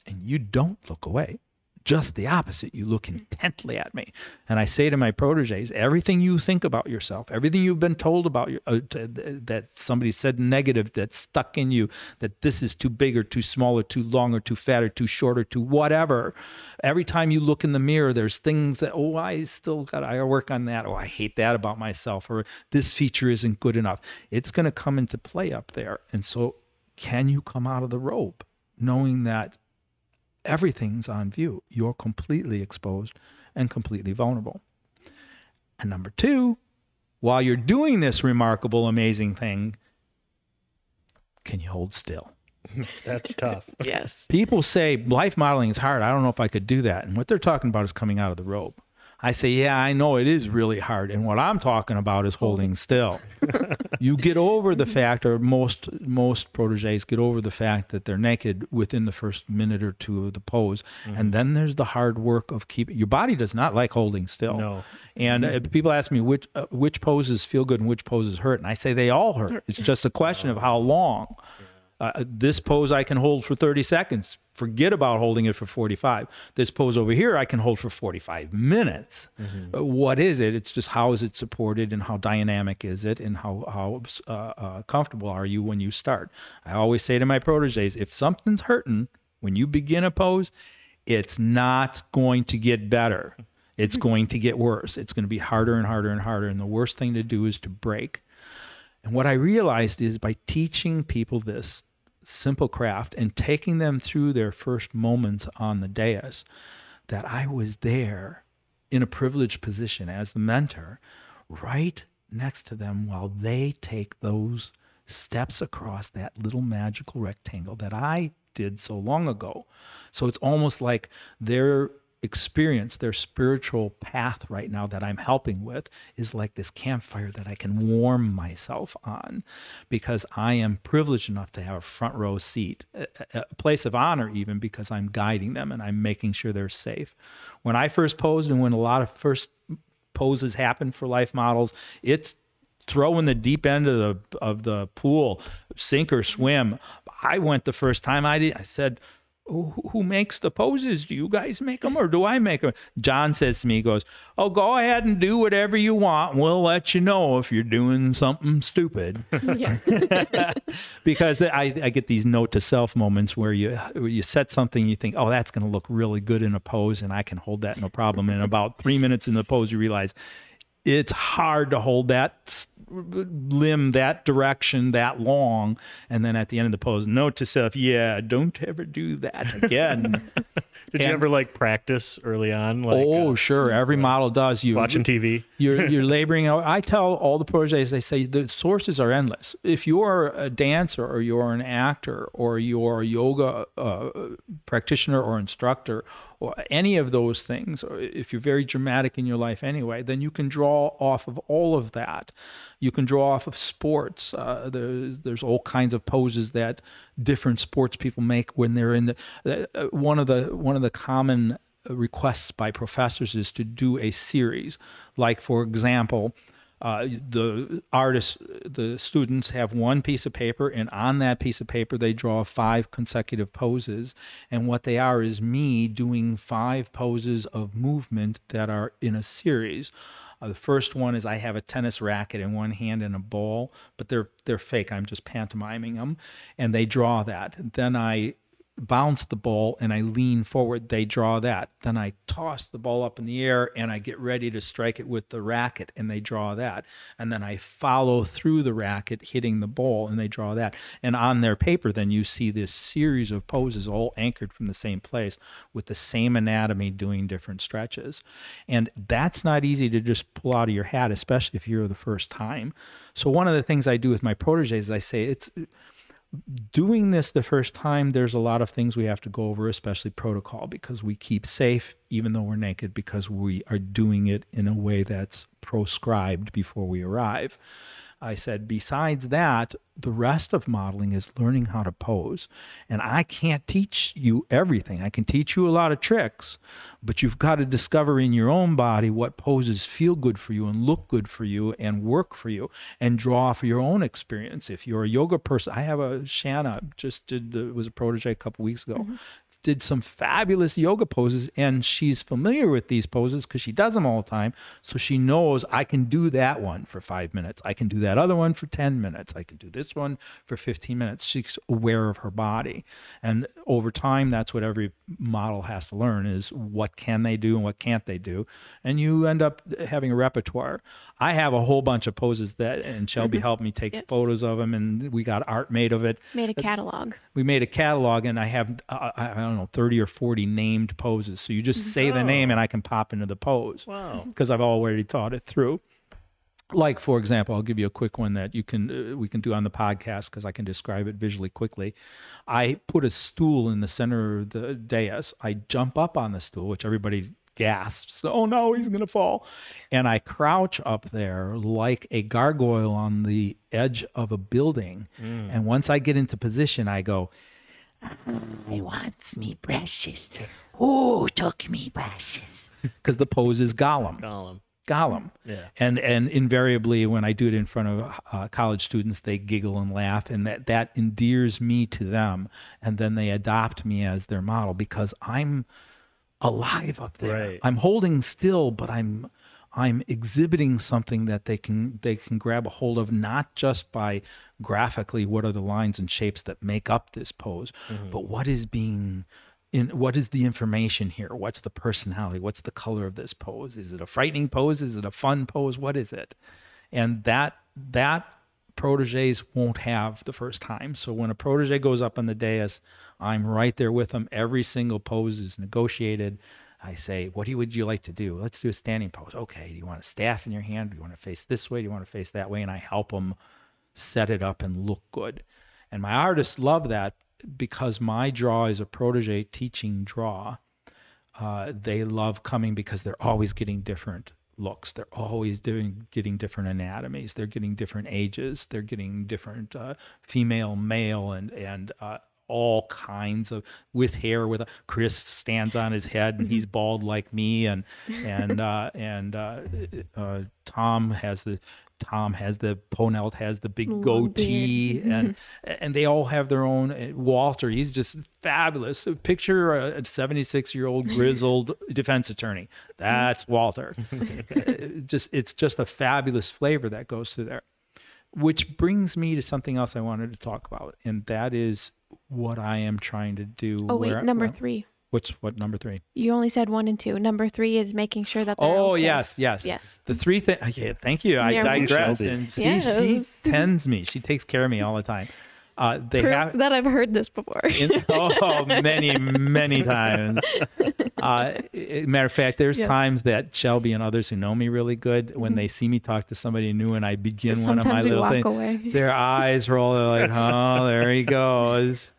and you don't look away. Just the opposite. You look intently at me. And I say to my proteges, everything you think about yourself, everything you've been told about your, uh, t- that somebody said negative that's stuck in you, that this is too big or too small or too long or too fat or too short or too whatever. Every time you look in the mirror, there's things that, oh, I still got, I work on that. Oh, I hate that about myself. Or this feature isn't good enough. It's going to come into play up there. And so, can you come out of the robe knowing that everything's on view. You're completely exposed and completely vulnerable. And number two, while you're doing this remarkable, amazing thing, can you hold still? That's tough. Yes. People say life modeling is hard. I don't know if I could do that. And what they're talking about is coming out of the robe. I say, yeah, I know it is really hard. And what I'm talking about is holding still. you get over the fact, or most most proteges get over the fact that they're naked within the first minute or two of the pose, and then there's the hard work of keeping. Your body does not like holding still. No. And uh, people ask me which uh, which poses feel good and which poses hurt, and I say they all hurt. It's just a question of how long. Uh, this pose I can hold for 30 seconds. Forget about holding it for 45. This pose over here I can hold for 45 minutes. Uh, what is it? It's just how is it supported and how dynamic is it and how, how uh, uh, comfortable are you when you start. I always say to my proteges, if something's hurting when you begin a pose, it's not going to get better. It's going to get worse. It's going to be harder and harder and harder. And the worst thing to do is to break. And what I realized is by teaching people this simple craft and taking them through their first moments on the dais, that I was there in a privileged position as the mentor, right next to them while they take those steps across that little magical rectangle that I did so long ago. So it's almost like their experience, their spiritual path right now that I'm helping with is like this campfire that I can warm myself on because I am privileged enough to have a front row seat, a, place of honor, even because I'm guiding them and I'm making sure they're safe. When I first posed and when a lot of first poses happen for life models, it's throw in the deep end of the of the pool, sink or swim. I went the first time I did. I said, who, makes the poses? Do you guys make them or do I make them? John says to me, he goes, Oh, go ahead and do whatever you want. We'll let you know if you're doing something stupid. because I, I get these note to self moments where you where you set something, you think, Oh, that's going to look really good in a pose, and I can hold that no problem. And about three minutes in the pose, you realize it's hard to hold that limb that direction that long and then at the end of the pose note to self yeah don't ever do that again Did you ever like practice early on? Like, oh uh, sure every model does you watching TV. you're you're laboring out. I tell all the proteges, they say the sources are endless. If you're a dancer or you're an actor or you're a yoga uh, practitioner or instructor or any of those things, or if you're very dramatic in your life anyway, then you can draw off of all of that. You can draw off of sports. Uh, there's there's all kinds of poses that different sports people make when they're in the uh, one of the one of the common requests by professors is to do a series. Like, for example, uh, the artists, the students have one piece of paper, and on that piece of paper, they draw five consecutive poses. And what they are is me doing five poses of movement that are in a series. Uh, the first one is I have a tennis racket in one hand and a ball, but they're they're fake. I'm just pantomiming them, and they draw that. Then I bounce the ball and I lean forward, they draw that. Then I toss the ball up in the air and I get ready to strike it with the racket and they draw that. And then I follow through the racket, hitting the ball, and they draw that. And on their paper, then you see this series of poses all anchored from the same place with the same anatomy doing different stretches. And that's not easy to just pull out of your hat, especially if you're the first time. So, one of the things I do with my proteges is I say, it's doing this the first time, there's a lot of things we have to go over, especially protocol, because we keep safe even though we're naked, because we are doing it in a way that's proscribed before we arrive. I said, besides that, the rest of modeling is learning how to pose. And I can't teach you everything. I can teach you a lot of tricks, but you've got to discover in your own body what poses feel good for you and look good for you and work for you and draw for your own experience. If you're a yoga person, I have a Shanna just did uh, was a protege a couple weeks ago. Did some fabulous yoga poses, and she's familiar with these poses because she does them all the time. So she knows I can do that one for five minutes. I can do that other one for 10 minutes. I can do this one for 15 minutes. She's aware of her body. And over time, that's what every model has to learn is what can they do and what can't they do. And you end up having a repertoire. I have a whole bunch of poses that, and Shelby helped me take Yes. photos of them, and we got art made of it Made a catalog. we made a catalog and I have uh, I I don't know 30 or 40 named poses. So you just say the name and I can pop into the pose. Wow. Because I've already thought it through. Like for example, I'll give you a quick one that you can uh, we can do on the podcast because I can describe it visually quickly. I put a stool in the center of the dais. I jump up on the stool, which everybody gasps, "Oh no, he's going to fall." And I crouch up there like a gargoyle on the edge of a building. And once I get into position, I go, I wants me precious. Who took me precious? because the pose is Gollum. Column. Gollum. Yeah. And and invariably, when I do it in front of uh, college students, they giggle and laugh, and that that endears me to them, and then they adopt me as their model because I'm alive up there. Right. I'm holding still, but I'm I'm exhibiting something that they can they can grab a hold of not just by graphically what are the lines and shapes that make up this pose, mm-hmm. but what is being in what is the information here? What's the personality? What's the color of this pose? Is it a frightening pose? Is it a fun pose? What is it? And that that proteges won't have the first time. So when a protege goes up on the dais, I'm right there with them. Every single pose is negotiated. I say, what would you like to do? Let's do a standing pose. Okay. Do you want a staff in your hand? Do you want to face this way? Do you want to face that way? And I help them set it up and look good. And my artists love that because my draw is a protege teaching draw. Uh, they love coming because they're always getting different looks. They're always doing getting different anatomies. They're getting different ages. They're getting different uh, female, male, and and uh, all kinds of with hair. With a, Chris stands on his head and he's bald like me, and and uh, and uh, uh, Tom has the. Tom has the Ponelt has the big goatee, and and they all have their own. uh, Walter, he's just fabulous. Picture a 76 year old grizzled defense attorney. That's Walter. Just it's just a fabulous flavor that goes through there. Which brings me to something else I wanted to talk about, and that is what I am trying to do. Oh wait, where- number well, three. What's what number three? You only said one and two. Number three is making sure that. They're Oh okay. yes, yes, Yes. The three things. Yeah, thank you. I You're digress. Shelby. And see, Yes. she tends me. She takes care of me all the time. Uh, they Proof have that I've heard this before. in, oh, many, many times. Uh, matter of fact, there's Yes. times that Shelby and others who know me really good, when they see me talk to somebody new and I begin one of my little things, away. their eyes roll. They're like, oh, there he goes.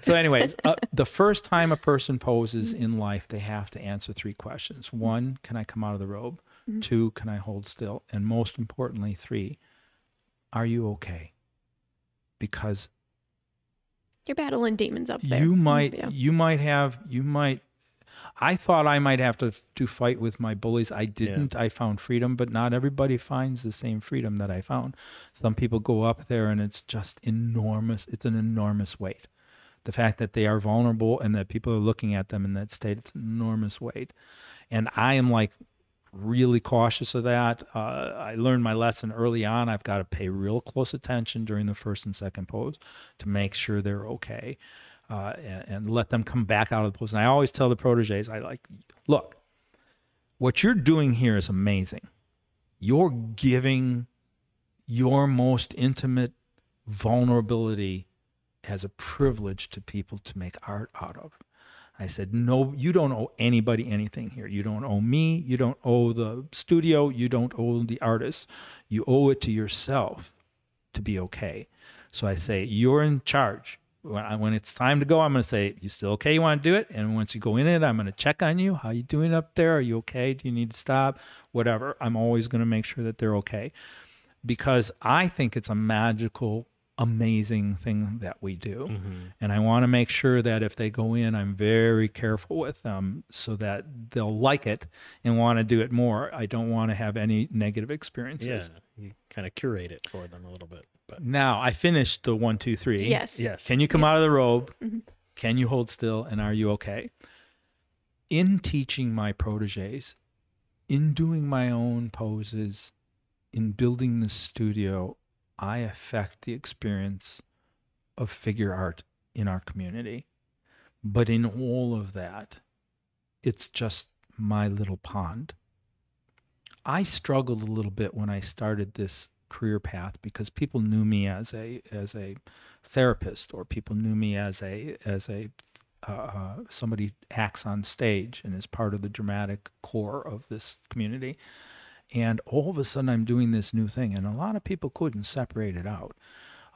So, anyways, uh, the first time a person poses in life, they have to answer three questions. One, can I come out of the robe? Two, can I hold still? And most importantly, three, are you okay? Because You're battling demons up there. you might Yeah. you might have you might i thought i might have to to fight with my bullies i didn't i found freedom but not everybody finds the same freedom that i found some people go up there and it's just enormous it's an enormous weight the fact that they are vulnerable and that people are looking at them in that state it's enormous weight and i am like really cautious of that. Uh, I learned my lesson early on. I've got to pay real close attention during the first and second pose to make sure they're okay uh, and, and let them come back out of the pose. And I always tell the proteges, I like, look, what you're doing here is amazing. You're giving your most intimate vulnerability as a privilege to people to make art out of. I said, no, you don't owe anybody anything here. You don't owe me. You don't owe the studio. You don't owe the artist. You owe it to yourself to be okay. So I say, you're in charge. When, I, when it's time to go, I'm going to say, you still okay? You want to do it? And once you go in it, I'm going to check on you. How you doing up there? Are you okay? Do you need to stop? Whatever. I'm always going to make sure that they're okay because I think it's a magical, amazing thing that we do. Mm-hmm. And I want to make sure that if they go in, I'm very careful with them so that they'll like it and want to do it more. I don't want to have any negative experiences. Yeah, you kind of curate it for them a little bit. But Now I finished the one, two, three. Yes. yes, Can you come out of the robe? Mm-hmm. Can you hold still? And are you okay? In teaching my proteges, in doing my own poses, in building the studio, I affect the experience of figure art in our community. But in all of that, it's just my little pond. I struggled a little bit when I started this career path because people knew me as a as a therapist or people knew me as a as a uh, uh, somebody acts on stage and is part of the dramatic core of this community. And all of a sudden, I'm doing this new thing, and a lot of people couldn't separate it out.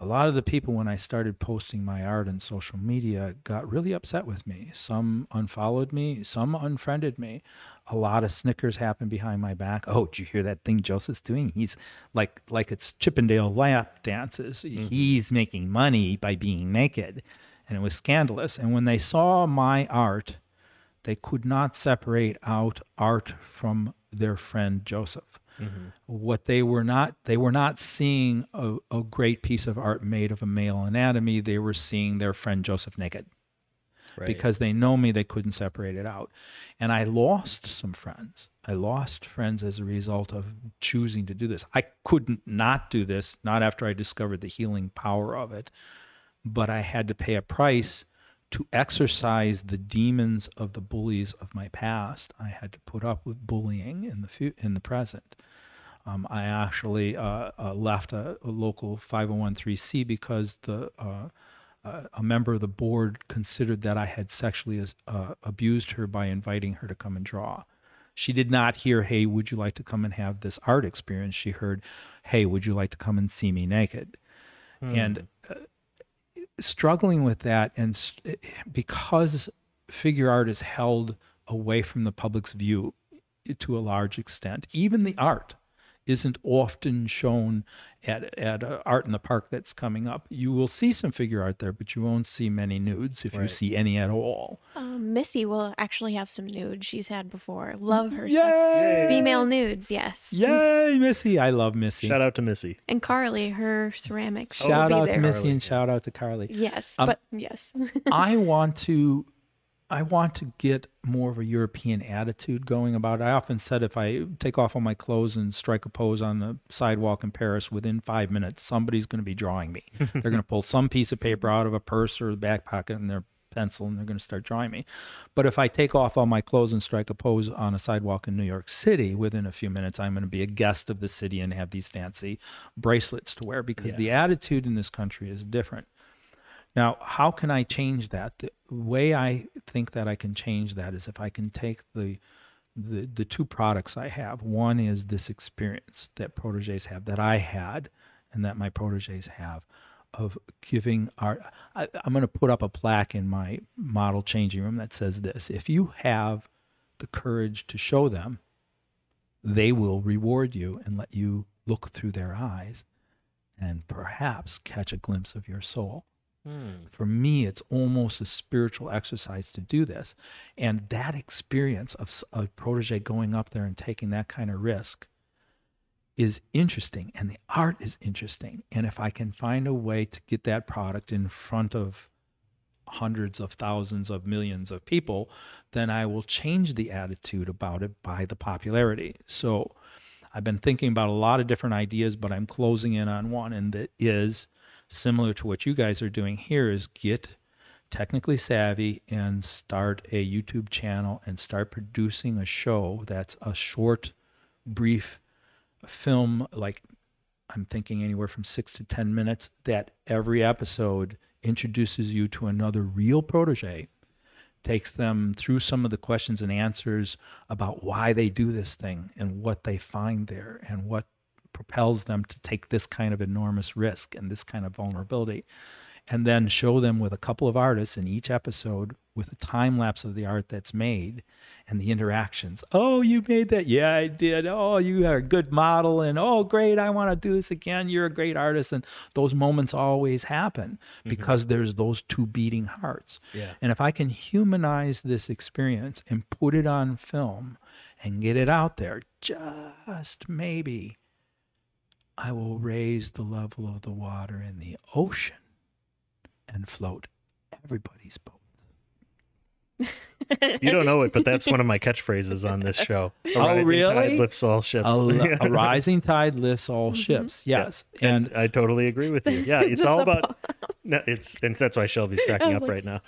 A lot of the people, when I started posting my art on social media, got really upset with me. Some unfollowed me, some unfriended me. A lot of snickers happened behind my back. Oh, did you hear that thing Joseph's doing? He's like like it's Chippendale lap dances. Mm-hmm. He's making money by being naked, and it was scandalous. And when they saw my art, they could not separate out art from their friend Joseph. Mm-hmm. What they were not, they were not seeing a, a great piece of art made of a male anatomy. They were seeing their friend Joseph naked Right. because they know me, they couldn't separate it out. And I lost some friends. I lost friends as a result of choosing to do this. I couldn't not do this, not after I discovered the healing power of it, but I had to pay a price to exercise the demons of the bullies of my past. I had to put up with bullying in the fu- in the present. Um, I actually uh, uh, left a, a local 501c because the uh, uh, a member of the board considered that I had sexually uh, abused her by inviting her to come and draw. She did not hear, "Hey, would you like to come and have this art experience?" She heard, "Hey, would you like to come and see me naked?" And uh, struggling with that, and s- eh, because figure art is held away from the public's view eh, to a large extent, even the art isn't often shown at at uh, art in the park that's coming up. You will see some figure art there, but you won't see many nudes if you see any at all. Um, Missy will actually have some nudes she's had before. Love her Yay! stuff. Female nudes, yes. Yay, Missy! I love Missy. Shout out to Missy. And Carly, her ceramics. will Shout be out there. to Missy Carly, and shout out to Carly. Yes, Um, but yes. I want to I want to get more of a European attitude going about it. I often said if I take off all my clothes and strike a pose on the sidewalk in Paris within five minutes, somebody's going to be drawing me. they're going to pull some piece of paper out of a purse or back pocket and their pencil and they're going to start drawing me. But if I take off all my clothes and strike a pose on a sidewalk in New York City within a few minutes, I'm going to be a guest of the city and have these fancy bracelets to wear because the attitude in this country is different. Now, how can I change that? The way I think that I can change that is if I can take the the, the two products I have. One is this experience that proteges have, that I had, and that my proteges have, of giving art. I, I'm going to put up a plaque in my model changing room that says this: If you have the courage to show them, they will reward you and let you look through their eyes, and perhaps catch a glimpse of your soul Hmm. for me it's almost a spiritual exercise to do this. And that experience of a protege going up there and taking that kind of risk is interesting and the art is interesting. And if i can find a way to get that product in front of hundreds of thousands of millions of people then i will change the attitude about it by the popularity. So i've been thinking about a lot of different ideas but i'm closing in on one and that is similar to what you guys are doing here is get technically savvy and start a YouTube channel and start producing a show that's a short, brief film, like I'm thinking anywhere from six to 10 minutes, that every episode introduces you to another real protege, takes them through some of the questions and answers about why they do this thing and what they find there and what propels them to take this kind of enormous risk and this kind of vulnerability and then show them with a couple of artists in each episode with a time lapse of the art that's made and the interactions. Oh, you made that? Yeah, I did. Oh, you are a good model. And oh, great. I want to do this again. You're a great artist. And those moments always happen mm-hmm. because there's those two beating hearts. Yeah. And if I can humanize this experience and put it on film and get it out there, just maybe I will raise the level of the water in the ocean and float everybody's boat. You don't know it, but that's one of my catchphrases on this show. Oh, a Oh, rising really? Tide lifts all ships. A, a rising tide lifts all mm-hmm. ships. Yes. and, And I totally agree with you. Yeah, it's all about. No, it's and that's why Shelby's cracking up right now.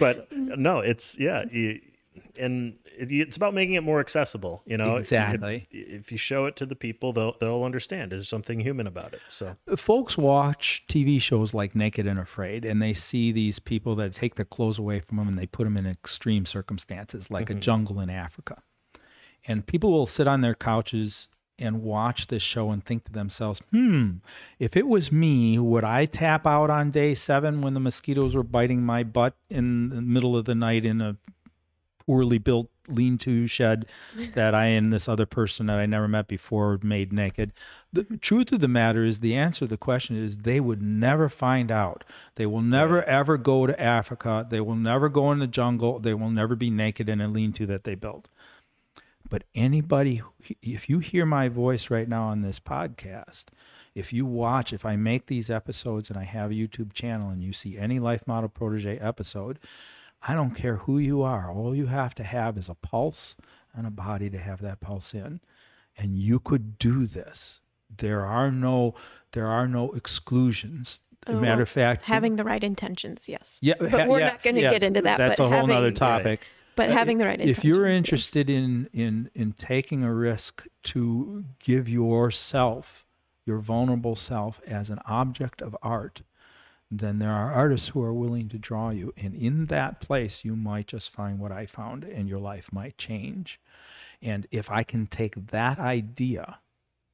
but no, it's yeah, you, and it, it's about making it more accessible. You know, If- Exactly. If, you show it to the people, they'll they'll understand. There's something human about it. So folks watch TV shows like Naked and Afraid, and they see these people that take their clothes away from them and they put them in extreme circumstances, like a jungle in Africa. And people will sit on their couches and watch this show and think to themselves, hmm, if it was me, would I tap out on day seven when the mosquitoes were biting my butt in the middle of the night in a poorly built lean-to shed that I and this other person that I never met before made naked. The truth of the matter is the answer to the question is they would never find out. They will never ever go to Africa. They will never go in the jungle. They will never be naked in a lean-to that they built. But anybody, if you hear my voice right now on this podcast, if you watch, if I make these episodes and I have a YouTube channel and you see any Life Model Protege episode, I don't care who you are. All you have to have is a pulse and a body to have that pulse in. And you could do this. There are no there are no exclusions. As a matter of fact, having the right intentions, yes. yeah, but ha- we're yes, not going to yes, get into that. That's but a whole having, other topic. But Uh, having the right intentions. if you're yes. interested in in in taking a risk to give yourself your vulnerable self as an object of art then there are artists who are willing to draw you. And in that place you might just find what i found and your life might change. And if i can take that idea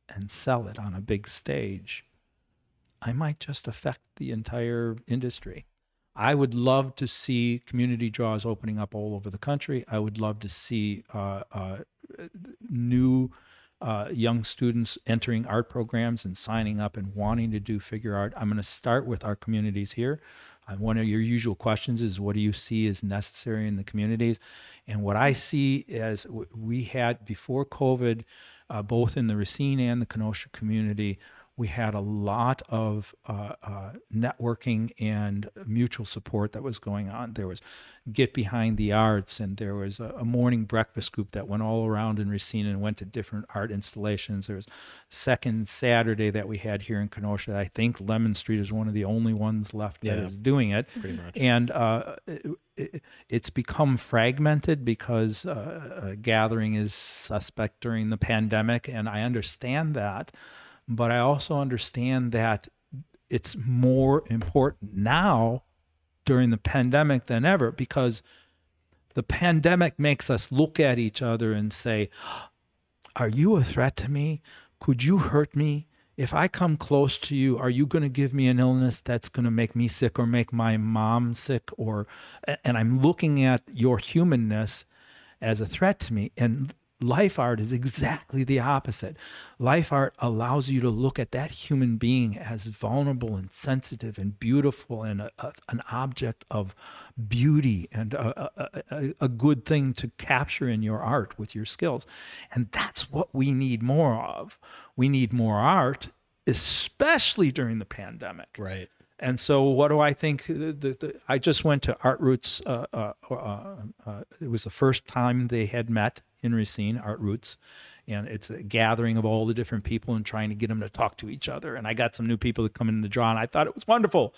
and sell it on a big stage i might just affect the entire industry. I would love to see community draws opening up all over the country. I would love to see uh, uh, new uh, young students entering art programs and signing up and wanting to do figure art. I'm going to start with our communities here. Uh, one of your usual questions is what do you see as necessary in the communities? And what I see as we had before COVID, uh, both in the Racine and the Kenosha community, we had a lot of uh, uh, networking and mutual support that was going on. There was Get Behind the Arts, and there was a, a morning breakfast group that went all around in Racine and went to different art installations. There was second Saturday that we had here in Kenosha. I think Lemon Street is one of the only ones left that Yeah. is doing it. Pretty much. And uh, it, it, it's become fragmented because uh, uh, gathering is suspect during the pandemic, and I understand that. But I also understand that it's more important now during the pandemic than ever because the pandemic makes us look at each other and say, Are you a threat to me? Could you hurt me? If I come close to you, are you going to give me an illness that's going to make me sick or make my mom sick? Or, and I'm looking at your humanness as a threat to me. And life art is exactly the opposite. Life art allows you to look at that human being as vulnerable and sensitive and beautiful and a, a- an object of beauty and a, a, good thing to capture in your art with your skills. And that's what we need more of. We need more art, especially during the pandemic. Right. And so, what do I think? The, the, the, I just went to Art Roots. Uh, uh, uh, uh, it was the first time they had met in Racine, Art Roots. And it's a gathering of all the different people and trying to get them to talk to each other. And I got some new people that come in the draw, and I thought it was wonderful.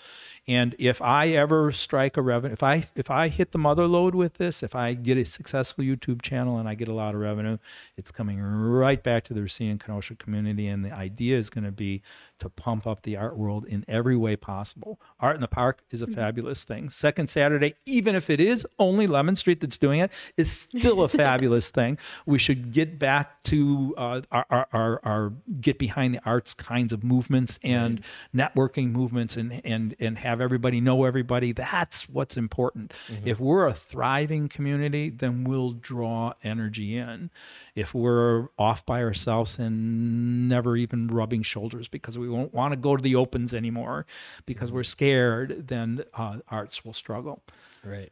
And if I ever strike a revenue, if I if I hit the mother lode with this, if I get a successful YouTube channel and I get a lot of revenue, it's coming right back to the Racine and Kenosha community. And the idea is going to be to pump up the art world in every way possible. Art in the Park is a mm-hmm. fabulous thing. Second Saturday, even if it is only Lemon Street that's doing it, is still a fabulous thing. We should get back to uh, our, our, our, our get behind the arts kinds of movements and networking movements and, and, and have everybody know everybody. That's what's important. If we're a thriving community, then we'll draw energy in. If we're off by ourselves and never even rubbing shoulders because we won't want to go to the opens anymore because we're scared, then uh, arts will struggle. Right.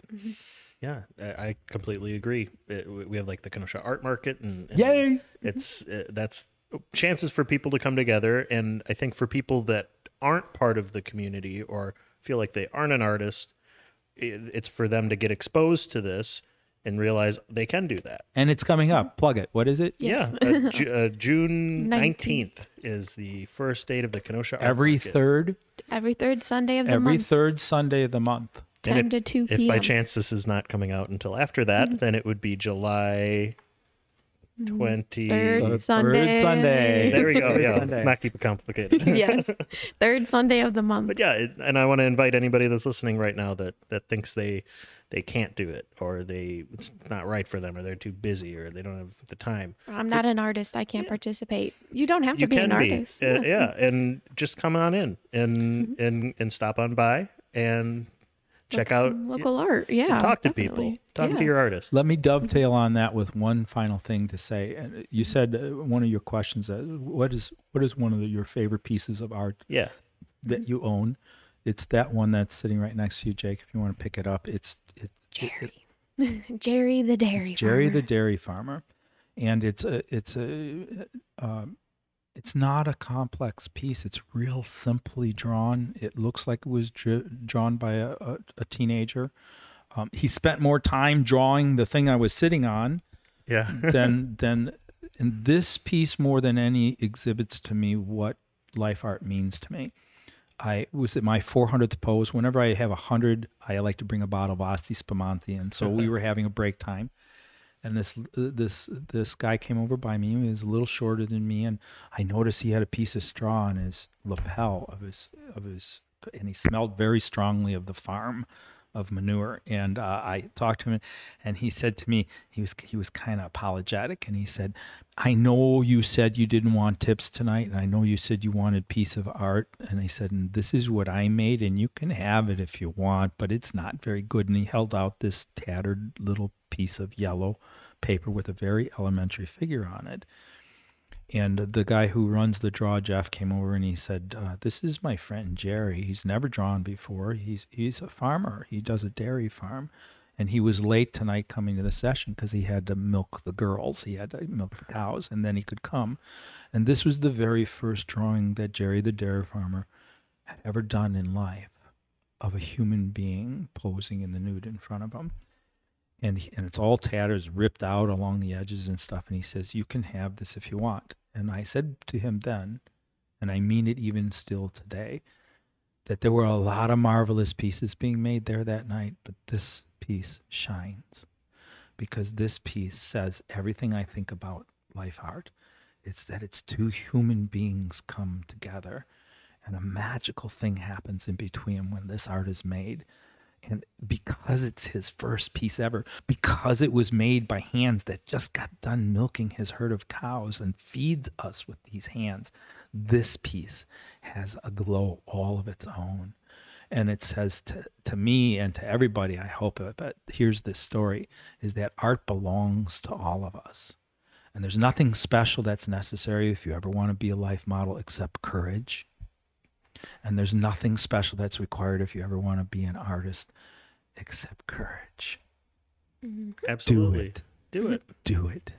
Yeah, I I completely agree. It, we we have like the Kenosha Art Market, and, and Yay! It's uh, that's chances for people to come together, and I think for people that aren't part of the community or feel like they aren't an artist, it, it's for them to get exposed to this and realize they can do that. And it's coming up. Plug it. What is it? Yeah, uh, Ju- uh, June 19th. is the first date of the Kenosha Art Every Market. third, Every third Sunday of the month. every third Sunday of the month. And 10 if- to 2 If by chance this is not coming out until after that, Mm-hmm. then it would be July twenty. Third Third Sunday. Sunday. There we go. Third Yeah, let's not keep it complicated. yes. Third Sunday of the month. But yeah, it, and I want to invite anybody that's listening right now that that thinks they they can't do it or they it's not right for them or they're too busy or they don't have the time. I'm not an artist. I can't participate. You don't have to You be can an be, artist. Uh, yeah, and just come on in and Mm-hmm. and and stop on by and And check out local art. Yeah. talk to definitely. people. Talk Yeah. to your artists. Let me dovetail on that with one final thing to say. And You said uh, one of your questions. Uh, what is what is one of the, your favorite pieces of art yeah. that you own? It's that one that's sitting right next to you, Jake. If you want to pick it up, it's it's it- it- Jerry. Jerry the dairy. It's Jerry the dairy farmer, and it's a it's a um, it's not a complex piece. It's real simply drawn. It looks like it was dri- drawn by a, a, a teenager. Um, he spent more time drawing the thing I was sitting on Yeah. than than and this piece more than any exhibits to me what life art means to me. I was at my 400th pose. Whenever I have a hundred, I like to bring a bottle of Asti Spumante, and so we were having a break time, and this uh, this this guy came over by me. He was a little shorter than me, and I noticed he had a piece of straw on his lapel of his of his, and he smelled very strongly of the farm of manure. And uh, I talked to him, and he said to me, he was he was kind of apologetic, and he said, "I know you said you didn't want tips tonight, and I know you said you wanted piece of art." And I said, and "This is what I made, and you can have it if you want, but it's not very good." And he held out this tattered little piece of yellow paper with a very elementary figure on it. And the guy who runs the draw, Jeff, came over and he said, uh, "This is my friend Jerry. He's never drawn before. He's he's a farmer. He does a dairy farm, and he was late tonight coming to the session because he had to milk the girls. He had to milk the cows, and then he could come. And this was the very first drawing that Jerry, the dairy farmer, had ever done in life of a human being posing in the nude in front of him." And and it's all tatters ripped out along the edges and stuff and he says you can have this if you want. And i said to him then and i mean it even still today that there were a lot of marvelous pieces being made there that night but this piece shines because this piece says everything i think about life art. It's that it's two human beings come together and a magical thing happens in between when this art is made and because it's his first piece ever, because it was made by hands that just got done milking his herd of cows and feeds us with these hands, this piece has a glow all of its own. And it says to, to me and to everybody, I hope, uh, but here's this story is that art belongs to all of us. And there's nothing special that's necessary if you ever want to be a life model except courage and there's nothing special that's required if you ever want to be an artist except courage. Absolutely. Do it. Do it. Do it.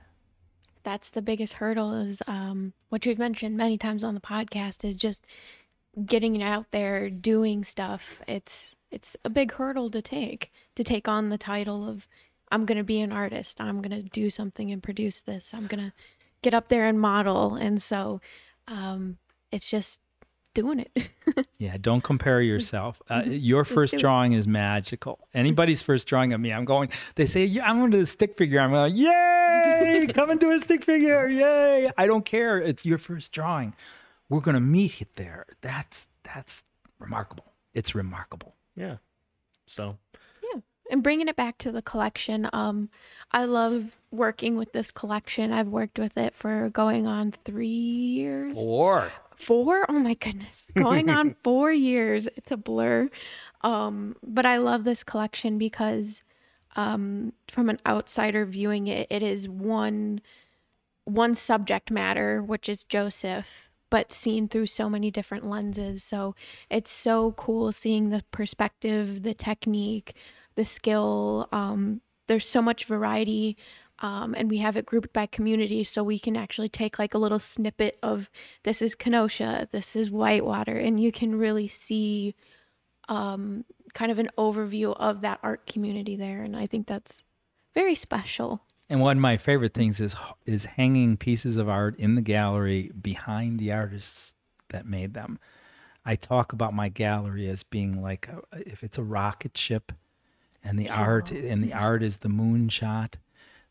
That's the biggest hurdle is um, what you've mentioned many times on the podcast is just getting it out there, doing stuff. It's it's a big hurdle to take to take on the title of I'm gonna be an artist. I'm gonna do something and produce this. I'm gonna get up there and model. And so um, it's just doing it. Yeah, don't compare yourself. Uh, your first drawing is magical. Anybody's first drawing of me, I'm going. They say, "Yeah, I'm going to do a stick figure." I'm like, "Yay! Come and do a stick figure! Yay!" I don't care. It's your first drawing. We're going to meet it there. That's that's remarkable. It's remarkable. Yeah. So Yeah. And bringing it back to the collection, um, I love working with this collection. I've worked with it for going on three years. Or Four? Oh my goodness. Going on four years. It's a blur. Um, but I love this collection because um, from an outsider viewing it, it is one one subject matter, which is Joseph, but seen through so many different lenses. So it's so cool seeing the perspective, the technique, the skill. Um, there's so much variety. Um, and we have it grouped by community so we can actually take like a little snippet of this is Kenosha, this is Whitewater, and you can really see um, kind of an overview of that art community there. And I think that's very special. And one of my favorite things is is hanging pieces of art in the gallery behind the artists that made them. I talk about my gallery as being like a, if it's a rocket ship, and the art and the art is the moonshot,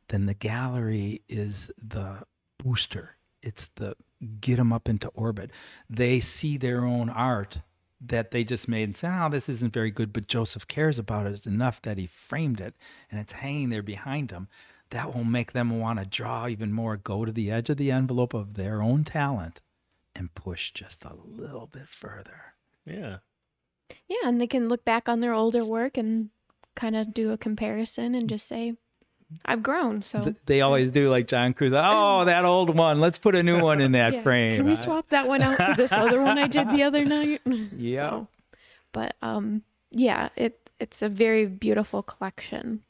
then the gallery is the booster. It's the get them up into orbit. They see their own art that they just made and say, oh, this isn't very good, but Joseph cares about it enough that he framed it and it's hanging there behind him. That will make them want to draw even more, go to the edge of the envelope of their own talent and push just a little bit further. yeah. Yeah, and they can look back on their older work and kind of do a comparison and just say, I've grown. So Th- They always do like John Cruise. Oh, that old one. Let's put a new one in that Yeah. frame. Can we swap that one out for this other one I did the other night? Yeah. So, but um, yeah, it it's a very beautiful collection.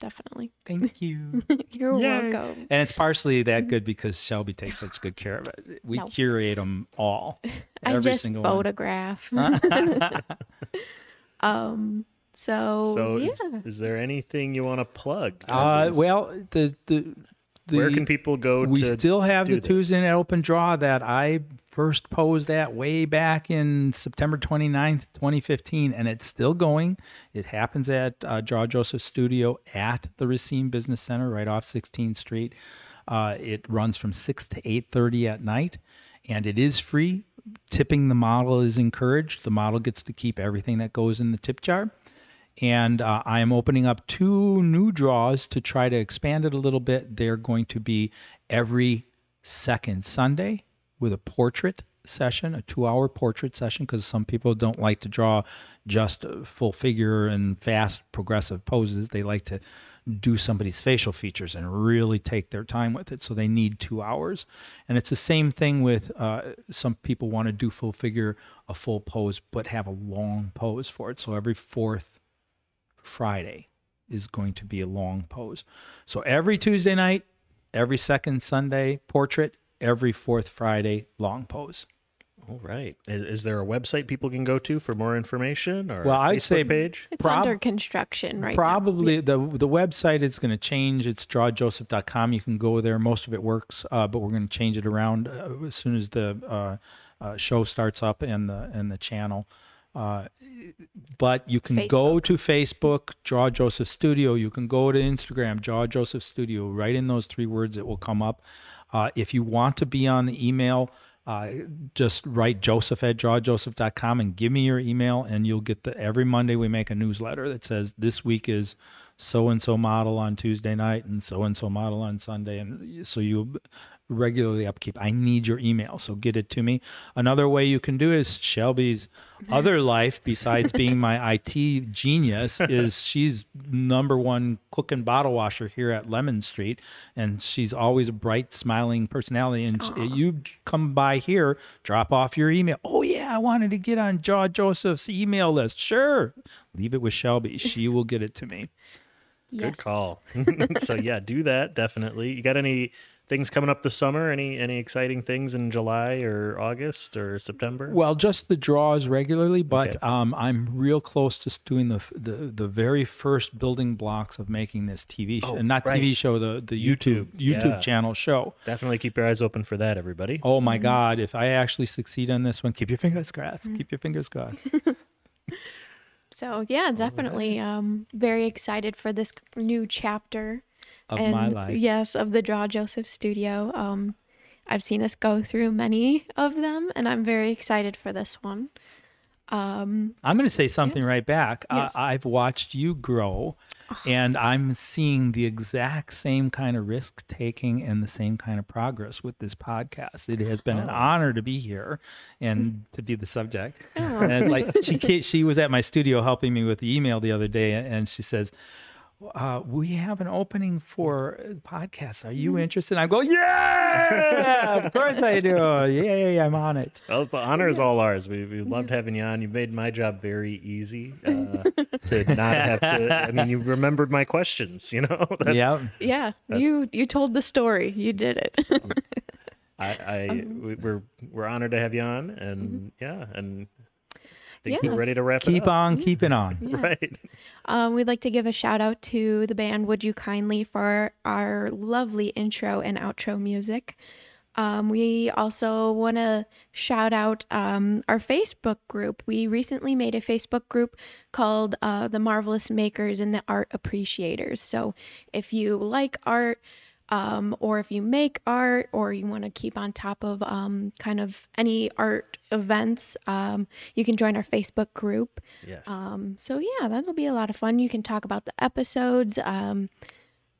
Definitely. Thank you. You're Yay. welcome. And it's partially that good because Shelby takes such good care of it. We No. curate them all. I Every just single one. photograph. um. So, So, yeah. is, is there anything you want to plug? Uh, well, the the, the Where can people go? we to still have do the this? Tuesday night open draw that I first posed at way back in September 29th, 2015, and it's still going. It happens at uh, Draw Joseph Studio at the Racine Business Center right off 16th Street. Uh, it runs from 6 to 8.30 at night, and it is free. Tipping the model is encouraged. The model gets to keep everything that goes in the tip jar and uh, I am opening up two new draws to try to expand it a little bit. They're going to be every second Sunday with a portrait session, a two hour portrait session, because some people don't like to draw just full figure and fast progressive poses. They like to do somebody's facial features and really take their time with it. So they need two hours. And it's the same thing with uh, some people want to do full figure, a full pose, but have a long pose for it. So every fourth Friday is going to be a long pose. So every Tuesday night, every second Sunday, portrait, every fourth Friday, long pose. All right. Is, is there a website people can go to for more information or Well, a I'd Facebook say- page? It's prob- under construction right now. Probably the the website is going to change. It's drawjoseph.com. You can go there. Most of it works, uh, but we're going to change it around uh, as soon as the uh, uh, show starts up and the and the channel. But you can go to Facebook, Draw Joseph Studio. You can go to Instagram, Draw Joseph Studio. Right in those three words, it will come up. Uh, if you want to be on the email, uh, just write joseph at drawjoseph.com and give me your email, and you'll get the every Monday we make a newsletter that says this week is so and so model on Tuesday night and so and so model on Sunday. And so you regularly upkeep. I need your email, so get it to me. Another way you can do is Shelby's other life, besides being my IT genius, is she's number one cook and bottle washer here at Lemon Street, and she's always a bright, smiling personality. And sh you come by here, drop off your email. Oh yeah, I wanted to get on Jaw Joseph's email list. Sure, leave it with Shelby. She will get it to me. Good call. so yeah, do that definitely. You got any things coming up this summer? Any any exciting things in July or August or September? Well, just the draws regularly, but Okay. um, I'm real close to doing the, the the very first building blocks of making this TV show, Oh, and not right. TV show, the the YouTube YouTube yeah. channel show. Definitely keep your eyes open for that, everybody. Oh my God! If I actually succeed on this one, keep your fingers crossed. Keep your fingers crossed. So yeah, definitely um very excited for this new chapter Of and my life. Yes, of the Draw Joseph Studio. Um I've seen us go through many of them and I'm very excited for this one. Um I'm going to say something right back. Yes. Uh, I've watched you grow, and I'm seeing the exact same kind of risk taking and the same kind of progress with this podcast. It has been an honor to be here and to be the subject. And like she she was at my studio helping me with the email the other day, and she says. Uh, we have an opening for podcasts. Are you interested? I go, yeah, of course I do. Yay, I'm on it. Well, the honor is all ours. We, we loved having you on. You made my job very easy uh, to not have to. I mean, you remembered my questions. You know, That's, yeah. yeah, you you told the story. You did it. I, I we- we're we're honored to have you on, and yeah, and I think Yeah. we're ready to wrap Keep it up. on keeping on. Right. Um, we'd like to give a shout out to the band Would You Kindly for our lovely intro and outro music. Um, we also want to shout out um, our Facebook group. We recently made a Facebook group called uh, The Marvelous Makers and the Art Appreciators. So if you like art, um, or if you make art, or you want to keep on top of um, kind of any art events, um, you can join our Facebook group. Yes. Um, so yeah, that'll be a lot of fun. You can talk about the episodes.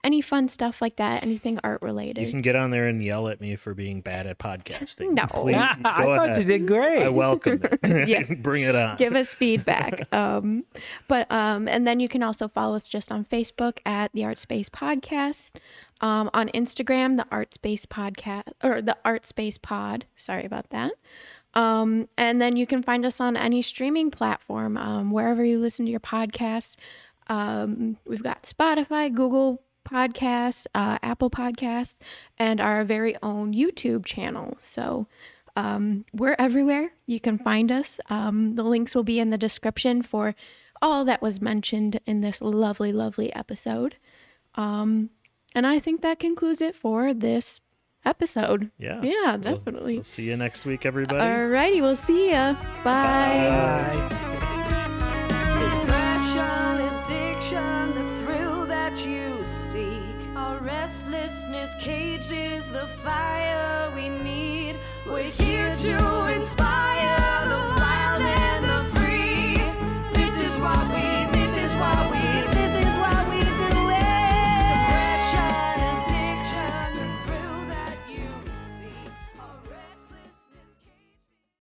Any fun stuff like that, anything art related. You can get on there and yell at me for being bad at podcasting. No. Please, I go thought you did great. I welcome it. Yeah. Bring it on. give us feedback. Um, but um, and then you can also follow us just on Facebook at the ArtSpace Podcast, um, on Instagram the ArtSpace Podcast or the ArtSpace Pod. Sorry about that. Um, and then you can find us on any streaming platform, um, wherever you listen to your podcasts. Um, we've got Spotify, Google Podcasts, uh, Apple Podcasts, and our very own YouTube channel. So um, we're everywhere. You can find us. Um, the links will be in the description for all that was mentioned in this lovely, lovely episode. Um, and I think that concludes it for this episode. Yeah. Yeah, We'll- definitely. We'll see you next week, everybody. Alrighty, we'll see ya. Bye. Bye. fire we need.